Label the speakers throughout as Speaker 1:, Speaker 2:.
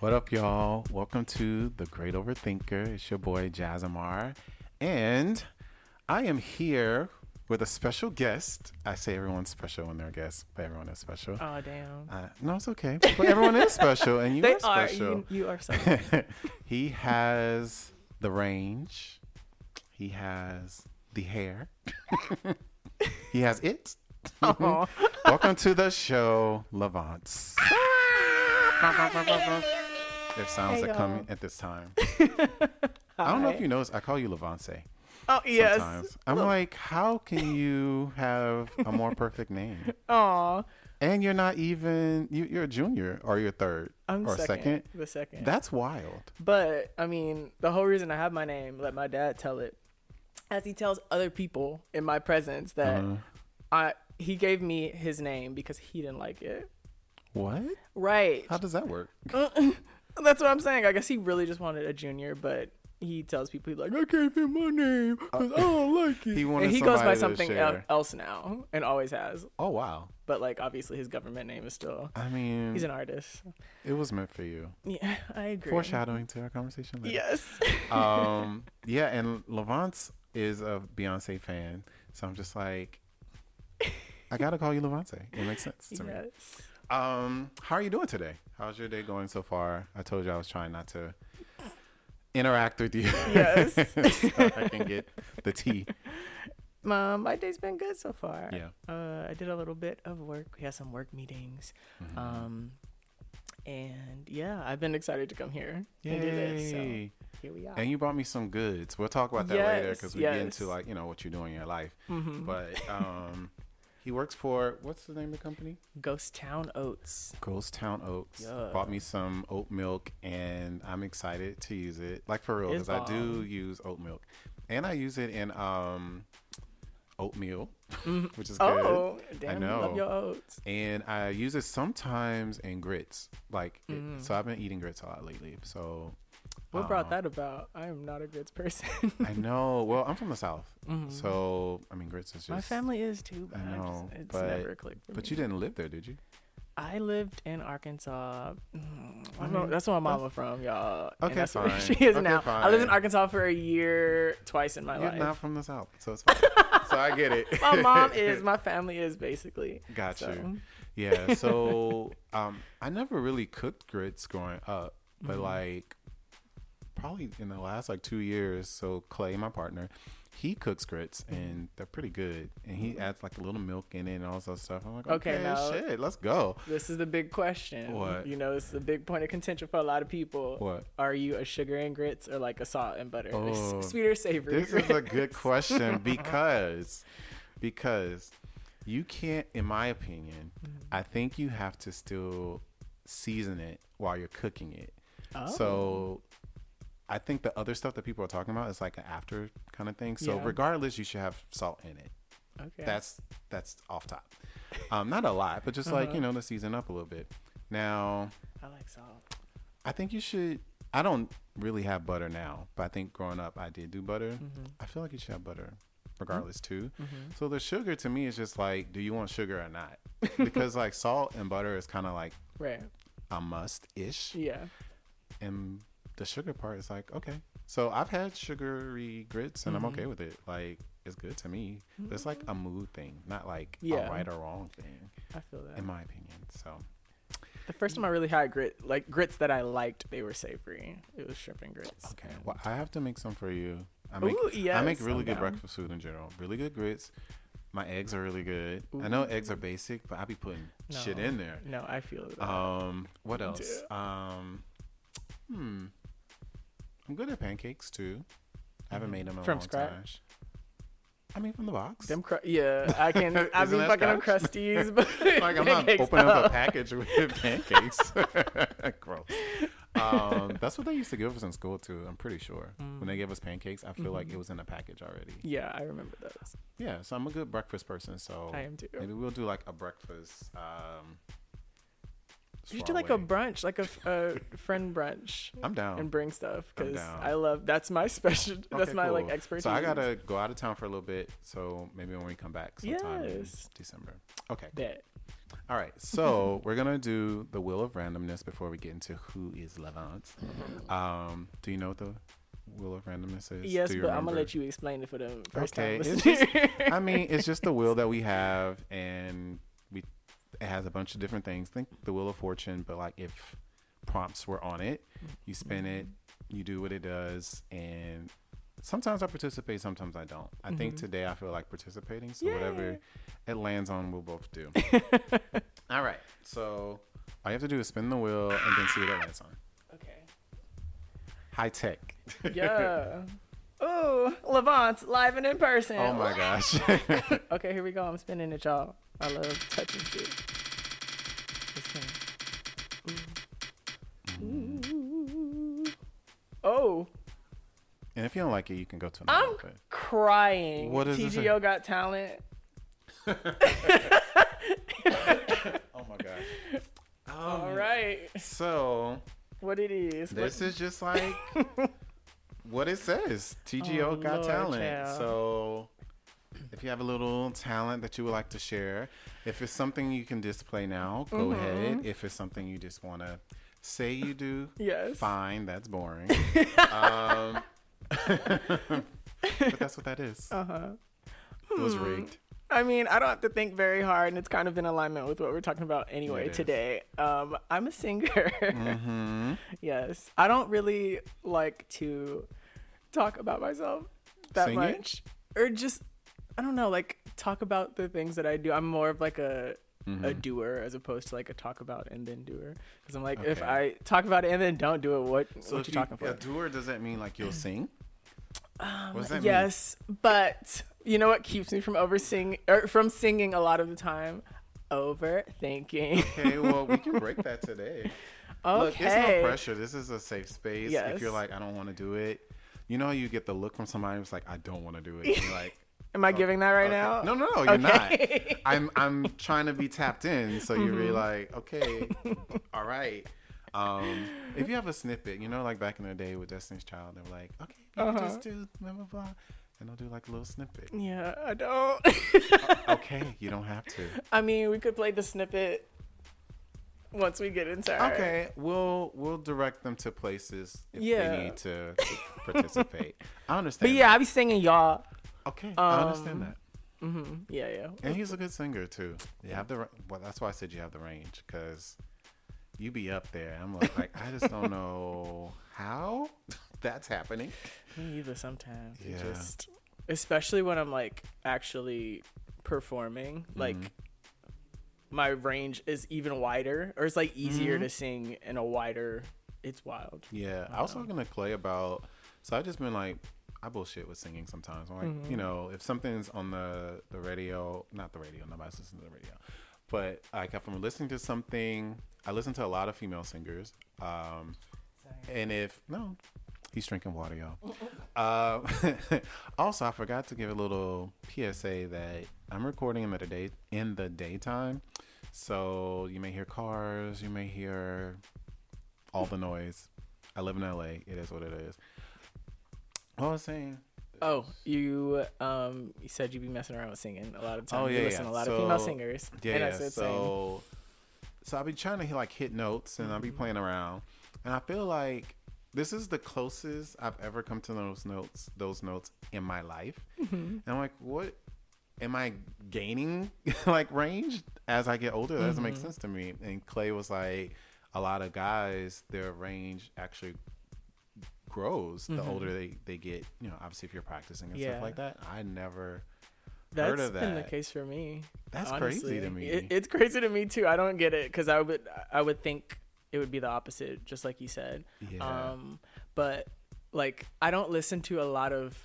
Speaker 1: What up, y'all? Welcome to the Great Overthinker. It's your boy Jazimar, and I am here with a special guest. I say everyone's special when they're a guest, but everyone is special.
Speaker 2: Oh damn.
Speaker 1: Uh, no, it's okay. But everyone is special, and you
Speaker 2: they
Speaker 1: are
Speaker 2: are.
Speaker 1: special.
Speaker 2: You, you are so.
Speaker 1: he has the range. He has the hair. he has it. Welcome to the show, LaVonce. There's sounds that come at this time. I don't know if you noticed. I call you LaVonce
Speaker 2: Oh yes.
Speaker 1: sometimes. I'm like, how can you have a more perfect name?
Speaker 2: Aw.
Speaker 1: And you're not even you, you're a junior or you're third
Speaker 2: I'm
Speaker 1: or
Speaker 2: second, The second.
Speaker 1: That's wild.
Speaker 2: but I mean, the whole reason I have my name, let my dad tell it, as he tells other people in my presence that
Speaker 1: Uh,
Speaker 2: I he gave me his name because he didn't like it.
Speaker 1: what?
Speaker 2: Right.
Speaker 1: How does that work?
Speaker 2: That's what I'm saying. I guess he really just wanted a junior, but he tells people he's like, I gave him my name because I don't like it.
Speaker 1: He wanted
Speaker 2: and he goes by
Speaker 1: somebody to
Speaker 2: something el- else now and always has.
Speaker 1: Oh wow.
Speaker 2: But like obviously his government name is still.
Speaker 1: I mean,
Speaker 2: He's an artist.
Speaker 1: it was meant for you.
Speaker 2: Yeah, I agree.
Speaker 1: Foreshadowing to our conversation. Later.
Speaker 2: Yes.
Speaker 1: um yeah and LaVonce is a beyonce fan so i'm just like i gotta call you LaVonce it makes sense to me
Speaker 2: yes.
Speaker 1: Um how are you doing today how's your day going so far i told you i was trying not to interact with you
Speaker 2: Yes.
Speaker 1: so i can get the tea
Speaker 2: Um, my day's been good so far.
Speaker 1: yeah
Speaker 2: Uh, I did a little bit of work. We had some work meetings.
Speaker 1: Mhm.
Speaker 2: Um, and yeah, I've been excited to come here and do this. So
Speaker 1: Yay.
Speaker 2: here we are.
Speaker 1: and you brought me some goods we'll talk about that later because we get into like you know what you're doing in your life
Speaker 2: Mhm.
Speaker 1: but um he works for what's the name of the company
Speaker 2: Ghost Town Oats.
Speaker 1: Ghost Town Oats.
Speaker 2: Yeah.
Speaker 1: Bought me some oat milk and I'm excited to use it. Like for real, because I do use oat milk. And I use it in um oatmeal,
Speaker 2: Mhm.
Speaker 1: which is good.
Speaker 2: Oh, damn!
Speaker 1: know.
Speaker 2: Love your oats.
Speaker 1: And I use it sometimes in grits. Like it-
Speaker 2: Mhm.
Speaker 1: so I've been eating grits a lot lately. So
Speaker 2: What brought
Speaker 1: um,
Speaker 2: that about? I am not a grits person.
Speaker 1: I know. Well, I'm from the south.
Speaker 2: Mhm.
Speaker 1: So I mean grits is just
Speaker 2: my family is too, but
Speaker 1: I know,
Speaker 2: just, it's
Speaker 1: but-
Speaker 2: never clicked
Speaker 1: But
Speaker 2: me.
Speaker 1: you didn't live there, did you?
Speaker 2: I lived in Arkansas. Mm, I know, that's where my mama from, y'all. and
Speaker 1: Okay,
Speaker 2: that's where
Speaker 1: fine.
Speaker 2: She is
Speaker 1: Okay,
Speaker 2: now. I lived in. Arkansas for a year, twice in my
Speaker 1: You're
Speaker 2: life.
Speaker 1: not from the south, so it's fine. so I get it.
Speaker 2: my mom is. My family is basically.
Speaker 1: Got
Speaker 2: So,
Speaker 1: you. Yeah. So um, I never really cooked grits growing up, but
Speaker 2: Mhm.
Speaker 1: like probably in the last like two years. So Clay, my partner, he cooks grits
Speaker 2: Mm-hmm.
Speaker 1: and they're pretty good. And he adds like a little milk in it and all that stuff. I'm like, okay,
Speaker 2: Okay, now-
Speaker 1: shit, let's go.
Speaker 2: This is the big question.
Speaker 1: What?
Speaker 2: You know, it's the big point of contention for a lot of people.
Speaker 1: What?
Speaker 2: Are you a sugar and grits or like a salt and butter?
Speaker 1: Oh,
Speaker 2: sweet or savory?
Speaker 1: This is a good question because because you can't, in my opinion,
Speaker 2: Mm-hmm.
Speaker 1: I think you have to still season it while you're cooking it.
Speaker 2: Oh.
Speaker 1: So I think the other stuff that people are talking about is like an after kind of thing. So
Speaker 2: Yeah.
Speaker 1: regardless, you should have salt in it.
Speaker 2: okay.
Speaker 1: That's that's off top. Um, not a lot, but just like
Speaker 2: Uh-huh.
Speaker 1: you know to season up a little bit. Now
Speaker 2: I like salt.
Speaker 1: I think you should. I don't really have butter now, but I think growing up I did do butter.
Speaker 2: Mm-hmm.
Speaker 1: I feel like you should have butter regardless too.
Speaker 2: Mm-hmm.
Speaker 1: So the sugar to me is just like, do you want sugar or not? Because like salt and butter is kind of like
Speaker 2: Right.
Speaker 1: a must ish.
Speaker 2: Yeah.
Speaker 1: and the sugar part is like okay. So i've had sugary grits and i'm
Speaker 2: Mhm.
Speaker 1: okay with it. Like it's good to me but it's like a mood thing not like
Speaker 2: Yeah.
Speaker 1: a right or wrong thing
Speaker 2: I feel that.
Speaker 1: in my opinion so.
Speaker 2: The first time I really had grit, like grits that I liked, they were savory. It was shrimp and grits.
Speaker 1: okay well i have to make some for you. I make
Speaker 2: Ooh,
Speaker 1: i make really
Speaker 2: I'm
Speaker 1: good
Speaker 2: down.
Speaker 1: breakfast food in general. Really good grits. My eggs are really good. I know eggs are basic but i be putting shit in there.
Speaker 2: No, I feel that.
Speaker 1: um what else? um hmm i'm good at pancakes too i haven't
Speaker 2: Mhm.
Speaker 1: made them in a
Speaker 2: From
Speaker 1: long
Speaker 2: scratch?
Speaker 1: time I mean, from the box.
Speaker 2: Them, cru- yeah, I can. I be fucking
Speaker 1: scratch?
Speaker 2: crusties, but
Speaker 1: like I'm not opening up a package with pancakes. Gross. Um, that's what they used to give us in school too. I'm pretty sure when they gave us pancakes, I feel like
Speaker 2: Mhm.
Speaker 1: it was in a package already.
Speaker 2: Yeah, I remember those.
Speaker 1: Yeah, so I'm a good breakfast person. So
Speaker 2: I am too.
Speaker 1: maybe we'll do like a breakfast um,
Speaker 2: You should do like
Speaker 1: away.
Speaker 2: a brunch, like a, a friend brunch,
Speaker 1: I'm down.
Speaker 2: and bring stuff because. I love. That's my special. that's
Speaker 1: Okay,
Speaker 2: my like expertise.
Speaker 1: So I gotta go out of town for a little bit. So maybe when we come back sometime in December. Okay.
Speaker 2: Bet.
Speaker 1: All right. So we're gonna do the wheel of randomness before we get into who is Levant. Um, do you know what the wheel of randomness is?
Speaker 2: Yes, but I'm gonna let you explain it for the first
Speaker 1: Okay,
Speaker 2: time.
Speaker 1: it's
Speaker 2: listener.
Speaker 1: I mean, it's just the wheel that we have, and it has a bunch of different things. Think the wheel of fortune, but like if prompts were on it, you spin it, mm-hmm. you do what it does, and sometimes I participate, sometimes I don't. I think mm-hmm. today I feel like participating, so whatever it lands on, we'll both do. all right, so all you have to do is spin the wheel and then see what it lands on.
Speaker 2: okay.
Speaker 1: High tech.
Speaker 2: Yeah. Oh, Levant, live and in person.
Speaker 1: oh my gosh.
Speaker 2: Okay, here we go. I'm spinning it, y'all. I love touching shit. Let's spin. Ooh. Ooh. Oh,
Speaker 1: and if you don't like it, you can go to another.
Speaker 2: I'm
Speaker 1: but-
Speaker 2: crying.
Speaker 1: What does it?
Speaker 2: TGO got talent.
Speaker 1: Oh my gosh. Um,
Speaker 2: All right.
Speaker 1: So
Speaker 2: What it is.
Speaker 1: this
Speaker 2: What-
Speaker 1: is just like what it says. TGO
Speaker 2: Oh,
Speaker 1: got
Speaker 2: Lord,
Speaker 1: talent.
Speaker 2: child.
Speaker 1: So if you have a little talent that you would like to share, if it's something you can display now, go
Speaker 2: Mm-hmm.
Speaker 1: ahead. If it's something you just want to say you do,
Speaker 2: Yes.
Speaker 1: fine. That's boring. um, but that's what that is.
Speaker 2: Uh huh.
Speaker 1: It was
Speaker 2: Hmm.
Speaker 1: rigged.
Speaker 2: I mean, I don't have to think very hard, and it's kind of in alignment with what we're talking about anyway
Speaker 1: It
Speaker 2: today. Um, I'm a singer.
Speaker 1: Mm-hmm.
Speaker 2: yes, I don't really like to talk about myself that much, or just I don't know, like talk about the things that I do. I'm more of like a
Speaker 1: Mm-hmm.
Speaker 2: a doer as opposed to like a talk about and then doer. Because I'm like, if I talk about it and then don't do it, what
Speaker 1: So
Speaker 2: what you talking for?
Speaker 1: A doer does that mean like you'll sing? what does that mean?
Speaker 2: yes, but you know what keeps me from oversing or from singing a lot of the time? Overthinking.
Speaker 1: Okay, well, we can break that today.
Speaker 2: okay.
Speaker 1: Look, it's no pressure. This is a safe space.
Speaker 2: Yes.
Speaker 1: If you're like, I don't want to do it, you know, you get the look from somebody who's like, I don't want to do it. And you're like,
Speaker 2: Am I giving that right
Speaker 1: okay.
Speaker 2: now?
Speaker 1: No, no, no, you're
Speaker 2: Okay.
Speaker 1: not. I'm, I'm trying to be tapped in. So you're
Speaker 2: Mm-hmm.
Speaker 1: really like, okay, all right. Um, if you have a snippet, you know, like back in the day with Destiny's Child, they were like, okay, you
Speaker 2: Uh-huh.
Speaker 1: just do blah blah blah, and they'll do like a little snippet.
Speaker 2: yeah, I don't.
Speaker 1: okay, you don't have to.
Speaker 2: I mean, we could play the snippet once we get into our-
Speaker 1: Okay, we'll we'll direct them to places if
Speaker 2: Yeah.
Speaker 1: they need to participate. I understand.
Speaker 2: But yeah, I'll be singing y'all.
Speaker 1: Okay, I understand
Speaker 2: um,
Speaker 1: that.
Speaker 2: hmm Yeah, yeah.
Speaker 1: And he's a good singer too. You have the well. That's why I said you have the range because you be up there. I'm like, like I just don't know how that's happening.
Speaker 2: Me either sometimes.
Speaker 1: Yeah.
Speaker 2: Just especially when I'm like actually performing, like
Speaker 1: Mm-hmm.
Speaker 2: my range is even wider or it's like easier
Speaker 1: Mm-hmm.
Speaker 2: to sing in a wider it's wild.
Speaker 1: Yeah, I was talking to Clay about. So I just been like, I bullshit with singing sometimes. I'm like,
Speaker 2: Mm-hmm.
Speaker 1: you know, if something's on the the radio, not the radio, nobody's listening to the radio, but like if I'm listening to something, I listen to a lot of female singers. Um, and if no, he's drinking water, y'all. Uh, also, I forgot to give a little PSA that I'm recording in the day in the daytime, so you may hear cars, you may hear all the noise. I live in LA. It is what it is. What was I saying?
Speaker 2: Oh, you um you said you'd be messing around with singing a lot of times.
Speaker 1: Oh,
Speaker 2: you
Speaker 1: yeah,
Speaker 2: listen
Speaker 1: yeah.
Speaker 2: a lot of female singers.
Speaker 1: Yeah,
Speaker 2: and I said same.
Speaker 1: So, so I'll be trying to like hit notes, and I'll be mm-hmm. playing around, and I feel like this is the closest I've ever come to those notes, those notes in my life. Mm-hmm. And I'm like, what? Am I gaining like range as I get older? That doesn't make mm-hmm. sense to me. And Clay was like, a lot of guys, their range actually grows the older they, they get. You know, obviously if you're practicing and
Speaker 2: Yeah.
Speaker 1: stuff like that. I never
Speaker 2: That's
Speaker 1: heard of that.
Speaker 2: been the case for me.
Speaker 1: That's
Speaker 2: honestly.
Speaker 1: crazy to me.
Speaker 2: It, it's crazy to me too. I don't get it because I would I would think it would be the opposite, just like you said.
Speaker 1: Yeah.
Speaker 2: Um, but like I don't listen to a lot of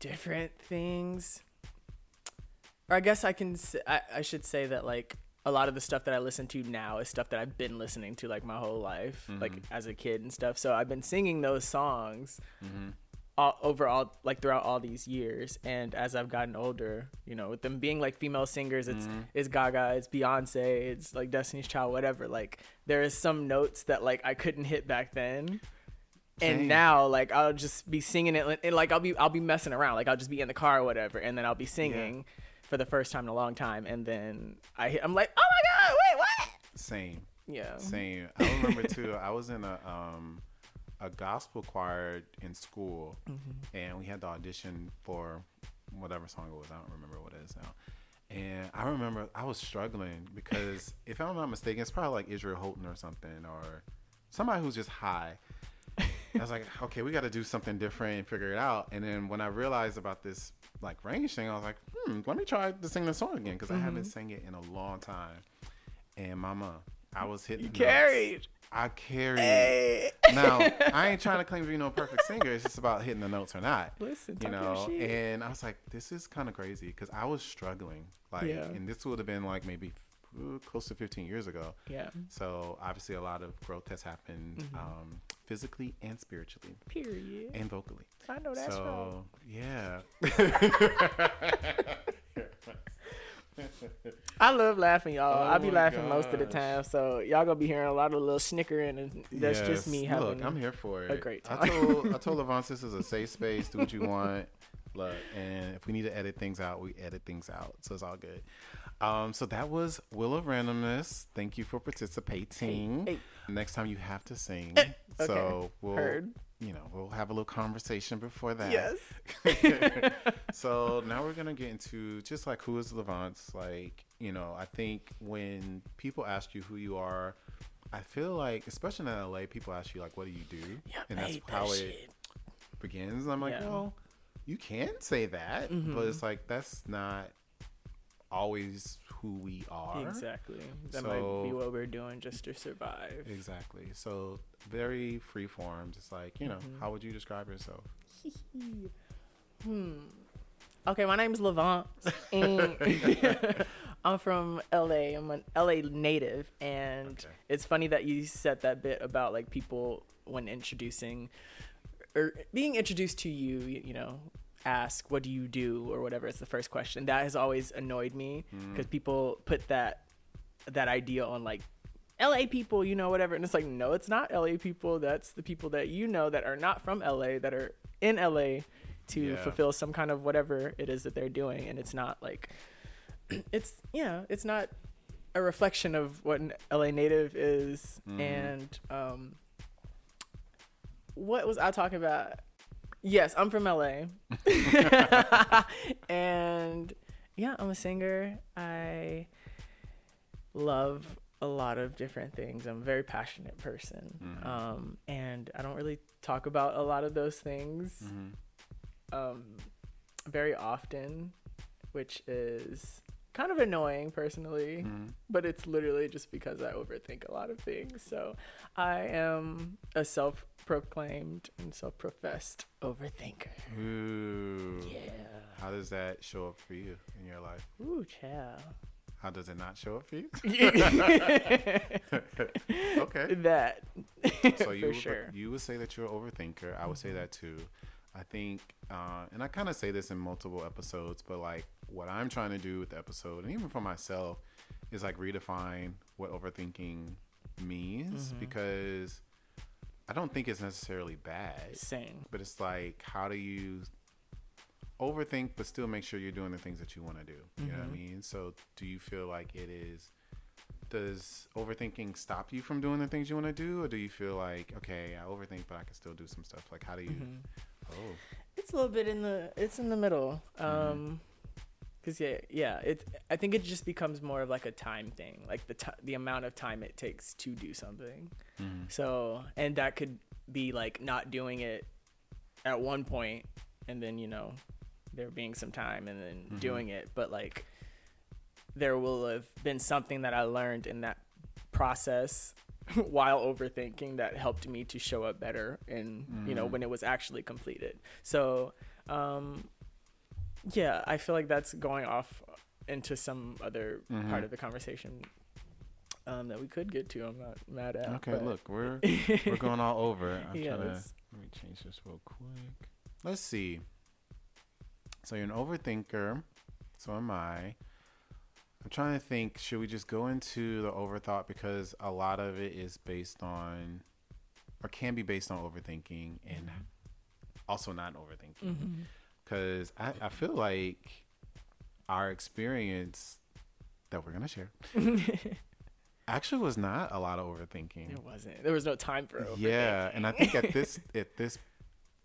Speaker 2: different things. Or I guess I can I should say that like a lot of the stuff that I listen to now is stuff that I've been listening
Speaker 1: Mm-hmm.
Speaker 2: to like my whole life, like as a kid and stuff. So I've been singing those songs all, over all like throughout all these years and as i've gotten older you know with them being like female singers it's
Speaker 1: Mm-hmm.
Speaker 2: it's gaga it's beyonce it's like destiny's child whatever like there is some notes that like i couldn't hit back then and
Speaker 1: Same.
Speaker 2: now like i'll just be singing it and like i'll be i'll be messing around like i'll just be in the car or whatever and then i'll be singing for the first time in a long time and then i hit- i'm like oh my god wait what
Speaker 1: Same.
Speaker 2: yeah
Speaker 1: Same. I remember too. I was in a um a gospel choir in school,
Speaker 2: Mm-hmm.
Speaker 1: and we had to audition for whatever song it was. I don't remember what it is now. And I remember I was struggling because if I'm not mistaken, it's probably like Israel Houghton or something, or somebody who's just high. I was like, okay, we got to do something different and figure it out. And then when I realized about this like range thing, I was like, hmm, let me try to sing the song again because I haven't sang it in a long time. And mama, I was hitting.
Speaker 2: you
Speaker 1: notes.
Speaker 2: carried
Speaker 1: I carried.
Speaker 2: hey
Speaker 1: Now I ain't trying to claim to be no perfect singer. It's just about hitting the notes or not.
Speaker 2: listen
Speaker 1: You know, and I was like, this is kind of crazy because I was struggling. Like,
Speaker 2: Yeah.
Speaker 1: and this would have been like maybe close to 15 years ago.
Speaker 2: yeah
Speaker 1: So obviously, a lot of growth has happened
Speaker 2: Mm-hmm.
Speaker 1: um, physically and spiritually
Speaker 2: period
Speaker 1: and vocally.
Speaker 2: i know that's
Speaker 1: so
Speaker 2: wrong
Speaker 1: yeah.
Speaker 2: I love laughing, y'all.
Speaker 1: Oh
Speaker 2: I be oh
Speaker 1: my
Speaker 2: laughing most of the time, so y'all gonna be hearing a lot of little snickering, and that's just me having.
Speaker 1: Look, I'm here for it.
Speaker 2: a great
Speaker 1: I told I told LaVonce this is a safe space. Do what you want. Look, and if we need to edit things out, we edit things out. So it's all good. Um, so that was Wheel of Randomness. Thank you for participating.
Speaker 2: Hey,
Speaker 1: Next time you have to sing.
Speaker 2: okay.
Speaker 1: So we'll
Speaker 2: Heard.
Speaker 1: you know, we'll have a little conversation before that.
Speaker 2: Yes.
Speaker 1: so now we're gonna get into just like who is LaVonce. Like, you know, I think when people ask you who you are, I feel like, especially in LA, people ask you like, "What do you do?"
Speaker 2: Yeah,
Speaker 1: and that's
Speaker 2: made that
Speaker 1: how it begins. I'm like,
Speaker 2: Yeah.
Speaker 1: well, you can say that,
Speaker 2: Mhm.
Speaker 1: but it's like that's not always who we are.
Speaker 2: Exactly. That
Speaker 1: So-
Speaker 2: might be what we're doing just to survive.
Speaker 1: Exactly. So very free forms. It's like you know,
Speaker 2: Mhm.
Speaker 1: how would you describe yourself?
Speaker 2: Hmm. Okay, my name's Levant, and I'm from LA. I'm an LA native, and
Speaker 1: Okay.
Speaker 2: it's funny that you said that bit about like people when introducing or being introduced to you, you, you know, ask what do you do or whatever is the first question. That has always annoyed me because people put that that idea on like LA people, you know, whatever. And it's like, no, it's not LA people. That's the people that you know that are not from LA, that are in LA to
Speaker 1: Yeah.
Speaker 2: fulfill some kind of whatever it is that they're doing. And it's not like, it's, you know, it's not a reflection of what an LA native is.
Speaker 1: Mhm.
Speaker 2: And, um, what was I talking about? Yes, I'm from LA. and yeah, I'm a singer. I love a lot of different things. I'm a very passionate person.
Speaker 1: Mhm.
Speaker 2: Um, and I don't really talk about a lot of those things
Speaker 1: Mm-hmm.
Speaker 2: um, very often, which is kind of annoying personally,
Speaker 1: Mm-hmm.
Speaker 2: but it's literally just because I overthink a lot of things. So I am a self proclaimed and self professed overthinker.
Speaker 1: Ooh.
Speaker 2: Yeah.
Speaker 1: How does that show up for you in your life?
Speaker 2: Ooh, child.
Speaker 1: How does it not show up for you? Okay. That. So you
Speaker 2: For
Speaker 1: would,
Speaker 2: sure.
Speaker 1: you would say that you're an overthinker. I would say
Speaker 2: Mhm.
Speaker 1: that too. I think, uh, and I kind of say this in multiple episodes, but like what I'm trying to do with the episode, and even for myself, is like redefine what overthinking means
Speaker 2: Mhm.
Speaker 1: because I don't think it's necessarily bad,
Speaker 2: Same.
Speaker 1: but it's like how do you overthink but still make sure you're doing the things that you want to do. You know what I
Speaker 2: Mhm.
Speaker 1: mean? So do you feel like it is does overthinking stop you from doing the things you want to do or do you feel like okay, I overthink but I can still do some stuff? Like how do you
Speaker 2: Mhm.
Speaker 1: Oh.
Speaker 2: It's a little bit in the it's in the middle.
Speaker 1: Mhm.
Speaker 2: Um cuz yeah, yeah, it I think it just becomes more of like a time thing, like the ti the amount of time it takes to do something.
Speaker 1: Mhm.
Speaker 2: So, and that could be like not doing it at one point and then, you know, there being some time and then
Speaker 1: Mhm.
Speaker 2: doing it, but like there will have been something that I learned in that process while overthinking that helped me to show up better in, you know,
Speaker 1: Mhm.
Speaker 2: when it was actually completed. So, um yeah, I feel like that's going off into some other
Speaker 1: Mhm.
Speaker 2: part of the conversation um, that we could get to. I'm not mad at.
Speaker 1: Okay,
Speaker 2: but-
Speaker 1: look, we're we're going all over. I'm
Speaker 2: Yeah,
Speaker 1: trying to let me change this real quick. let's see. So you're an overthinker. So am I. I'm trying to think. Should we just go into the overthought because a lot of it is based on, or can be based on overthinking and also not overthinking. Because I, I feel like our experience that we're gonna share actually was not a lot of overthinking.
Speaker 2: It wasn't. There was no time for it.
Speaker 1: Yeah, and I think at this at this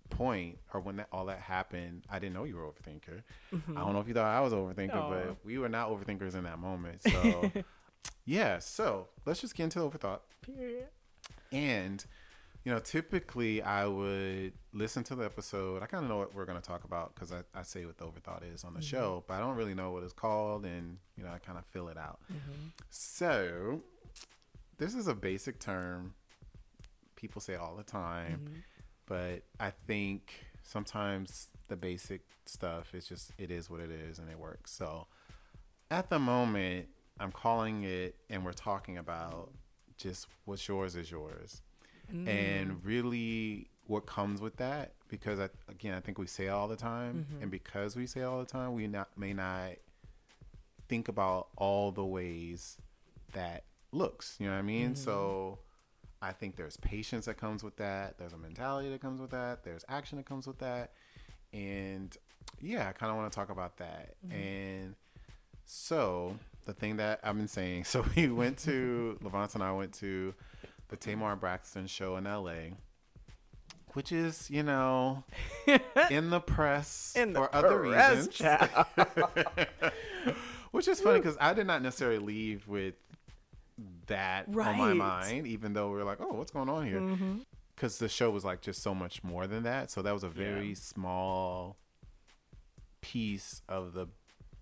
Speaker 1: point or when that, all that happened, I didn't know you were overthinker. I don't mm-hmm. know if you thought I was overthinker,
Speaker 2: Aw.
Speaker 1: but we were not overthinkers in that moment. So yeah, so let's just get into the overthought.
Speaker 2: Period.
Speaker 1: And you know, typically I would listen to the episode. I kind of know what we're going to talk about because I, I say what the overthought is on the mm-hmm. show, but I don't really know what it's called, and you know, I kind of fill it out. Mm-hmm. So this is a basic term. People say it all the time, mm-hmm. but I think sometimes the basic stuff is just it is what it is and it works. So at the moment, I'm calling it, and we're talking about just what's yours is yours, and mm. really what comes with that. Because I, again, I think we say all the time, mm-hmm. and because we say all the time, we not may not think about all the ways that looks. You know what I mean? So mm-hmm. I think there's patience that comes with that. There's a mentality that comes with that. There's action that comes with that. And yeah, I kind of want to talk about that. Mm-hmm. And so the thing that I've been saying, so we went to Levant and I went to the Tamar Braxton show in LA, which is, you know, in the press
Speaker 2: In the
Speaker 1: for other reasons. Which is funny because I did not necessarily leave with that on my mind, even though we were like, oh, what's going on here?
Speaker 2: Mm-hmm.
Speaker 1: Because the show was like just so much more than that. So that was a very
Speaker 2: Yeah.
Speaker 1: small piece of the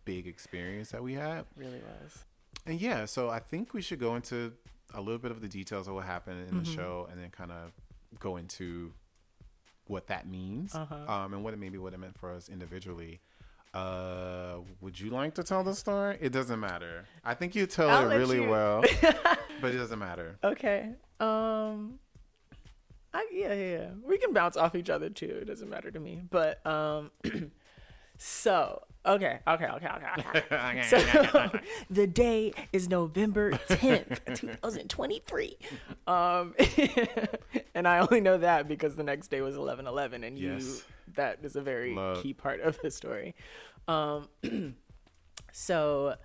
Speaker 1: big experience that we had.
Speaker 2: Really was.
Speaker 1: And yeah, so I think we should go into a little bit of the details of what happened in the
Speaker 2: Mm-hmm.
Speaker 1: show and then kind of go into what that means
Speaker 2: Uh-huh.
Speaker 1: um, and what it maybe what it meant for us individually. Uh, would you like to tell the story? It doesn't matter. I think you tell
Speaker 2: I'll
Speaker 1: it really
Speaker 2: you-
Speaker 1: well, but it doesn't matter.
Speaker 2: Okay. Um I yeah, yeah. We can bounce off each other too. It doesn't matter to me. But um so okay, okay, okay, okay, okay. So the day is November 10th, 2023. Um and I only know that because the next day was 11/11 and you
Speaker 1: Yes.
Speaker 2: that is a very
Speaker 1: Love.
Speaker 2: key part of the story. Um so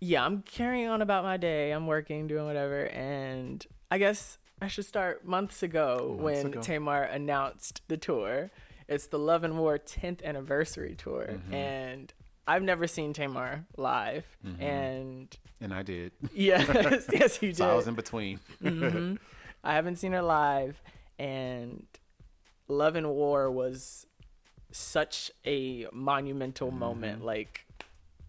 Speaker 2: yeah, I'm carrying on about my day. I'm working, doing whatever, and I guess I should start months ago
Speaker 1: Months
Speaker 2: when
Speaker 1: ago.
Speaker 2: Tamar announced the tour. It's the Love and War 10th anniversary tour,
Speaker 1: Mm-hmm.
Speaker 2: and I've never seen Tamar live,
Speaker 1: Mm-hmm.
Speaker 2: and
Speaker 1: And I did.
Speaker 2: yes, yes, you did.
Speaker 1: So I was in between.
Speaker 2: Mhm. I haven't seen her live, and Love and War was such a monumental moment, like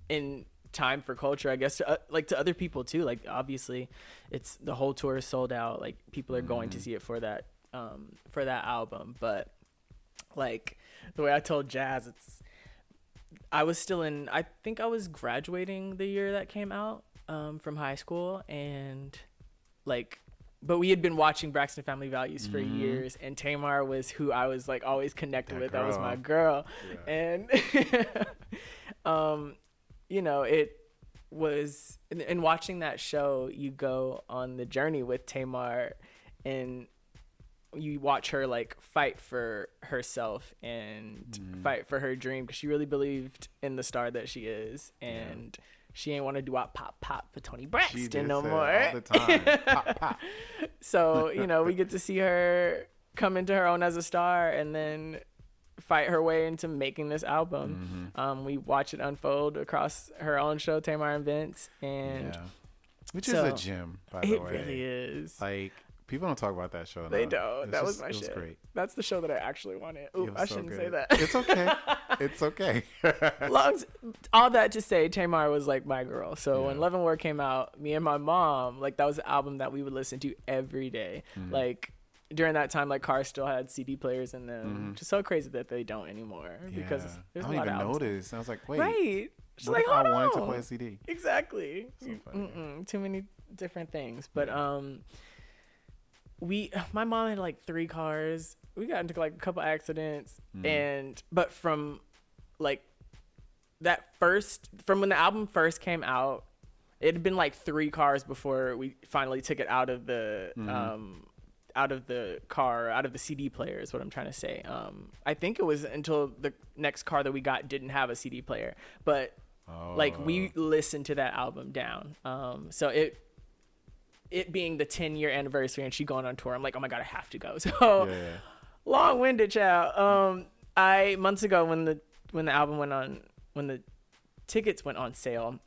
Speaker 2: in time for culture, I guess, to, uh, like to other people too. Like obviously, it's the whole tour is sold out. Like people are going to see it for that, um, for that album. But like the way I told Jazz, it's I was still in. I think I was graduating the year that came out um, from high school, and like, but we had been watching Braxton Family Values for years, and Tamar was who I was like always connected
Speaker 1: That
Speaker 2: with. That was my
Speaker 1: girl.
Speaker 2: girl, and um, you know it was in, in watching that show. You go on the journey with Tamar, and you watch her like fight for herself and
Speaker 1: Mm-hmm.
Speaker 2: fight for her dream because she really believed in the star that she is and she ain't want to do out pop pop for
Speaker 1: Toni
Speaker 2: Braxton no more.
Speaker 1: all the time. pop, pop.
Speaker 2: so you know we get to see her come into her own as a star and then fight her way into making this album.
Speaker 1: Mm-hmm.
Speaker 2: Um, we watch it unfold across her own show, Tamar and Vince, and
Speaker 1: Yeah. Which
Speaker 2: so-
Speaker 1: is a gem, by the
Speaker 2: it
Speaker 1: way.
Speaker 2: really is.
Speaker 1: Like people don't talk about that show.
Speaker 2: They
Speaker 1: enough.
Speaker 2: don't.
Speaker 1: It's
Speaker 2: that was my
Speaker 1: it was
Speaker 2: shit.
Speaker 1: great.
Speaker 2: That's the show that I actually wanted. Ooh, I
Speaker 1: so
Speaker 2: shouldn't say that.
Speaker 1: It's okay. it's okay.
Speaker 2: Long, all that to say, Tamar was like my girl. So when Love and War came out, me and my mom, like that was the album that we would listen to every day.
Speaker 1: Mm-hmm.
Speaker 2: Like during that time, like cars still had CD players in them. Just so crazy that they don't anymore because
Speaker 1: Mm-hmm. Yeah.
Speaker 2: there's
Speaker 1: I
Speaker 2: a
Speaker 1: don't
Speaker 2: lot
Speaker 1: even
Speaker 2: of
Speaker 1: notice. I was like, wait,
Speaker 2: Right. She's like,
Speaker 1: I wanted to play a CD?
Speaker 2: Exactly.
Speaker 1: So funny.
Speaker 2: Too many different things. But um we my mom had like three cars. We got into like a couple accidents,
Speaker 1: Mm.
Speaker 2: and but from like that first from when the album first came out, it had been like three cars before we finally took it out of the
Speaker 1: Mm-hmm.
Speaker 2: um out of the car, out of the CD player is what I'm trying to say. Um, I think it was until the next car that we got didn't have a CD player, but like we
Speaker 1: Oh.
Speaker 2: listened to that album down. Um, so it it being the 10 year anniversary and she going on tour, I'm like, oh my god, I have to go. So
Speaker 1: yeah.
Speaker 2: long winded, child. Um, I months ago when the when the album went on when the tickets went on sale,